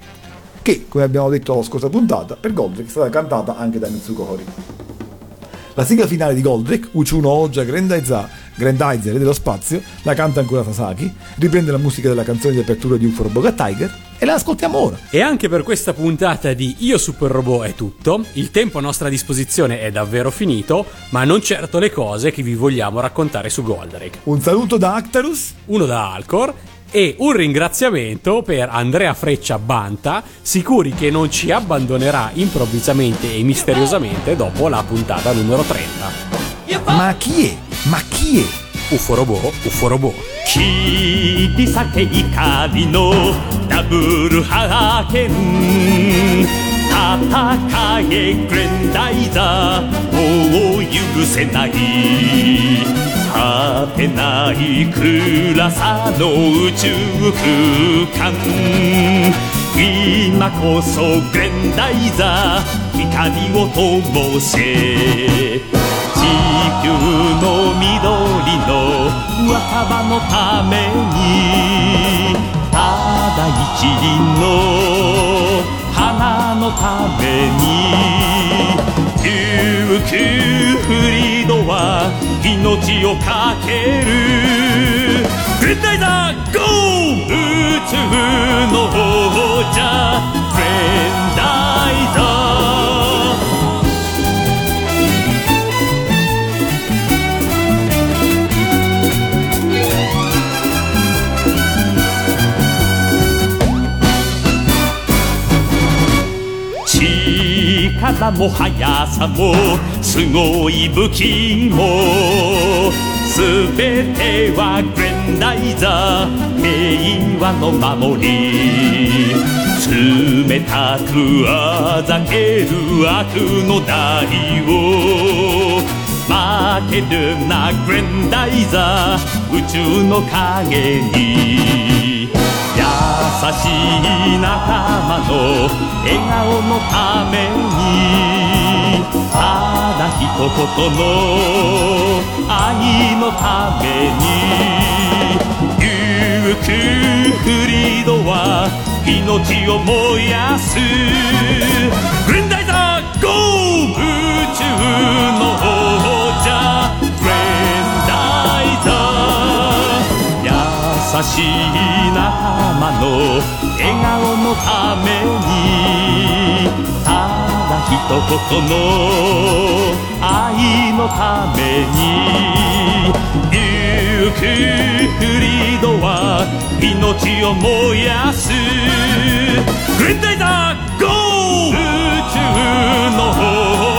che, come abbiamo detto alla scorsa puntata, per Goldrake è stata cantata anche da Mitsuko Hori. La sigla finale di Goldrake, Uchuno Oja Grandaiza, Grandizer dello spazio, la canta ancora Sasaki, riprende la musica della canzone di apertura di Ufo Boga Tiger e la ascoltiamo ora. E anche per questa puntata di Io Super Robot è tutto. Il tempo a nostra disposizione è davvero finito, ma non certo le cose che vi vogliamo raccontare su Goldrake. Un saluto da Actarus, uno da Alcor e un ringraziamento per Andrea Freccia Banta, sicuri che non ci abbandonerà improvvisamente e misteriosamente dopo la puntata numero 30. Ma chi è? Ma chi è? Uforobò, Uforobò. 切り裂け怒りのダブルハーケン戦えグレンダイザーもう許せない果てない暗さの宇宙空間今こそグレンダイザー光を灯せ地球の緑の若葉のためにただ一輪の花のために琉球フリードは命をかける。グレンダイザーゴー宇宙の王者グレンダイザー。力も速さもすごい武器も。すべてはグレンダイザー平和の守り。冷たくあざける悪の代を。負けるなグレンダイザー宇宙の影に。しい仲間の笑顔のためにただ一言の愛のためにゆくフリードは命を燃やす。グレンダイザーゴー宇宙のしい仲間の笑顔のためにただ一言の愛のためにゆくフリードは命を燃やすグレンダイザーゴー宇宙の王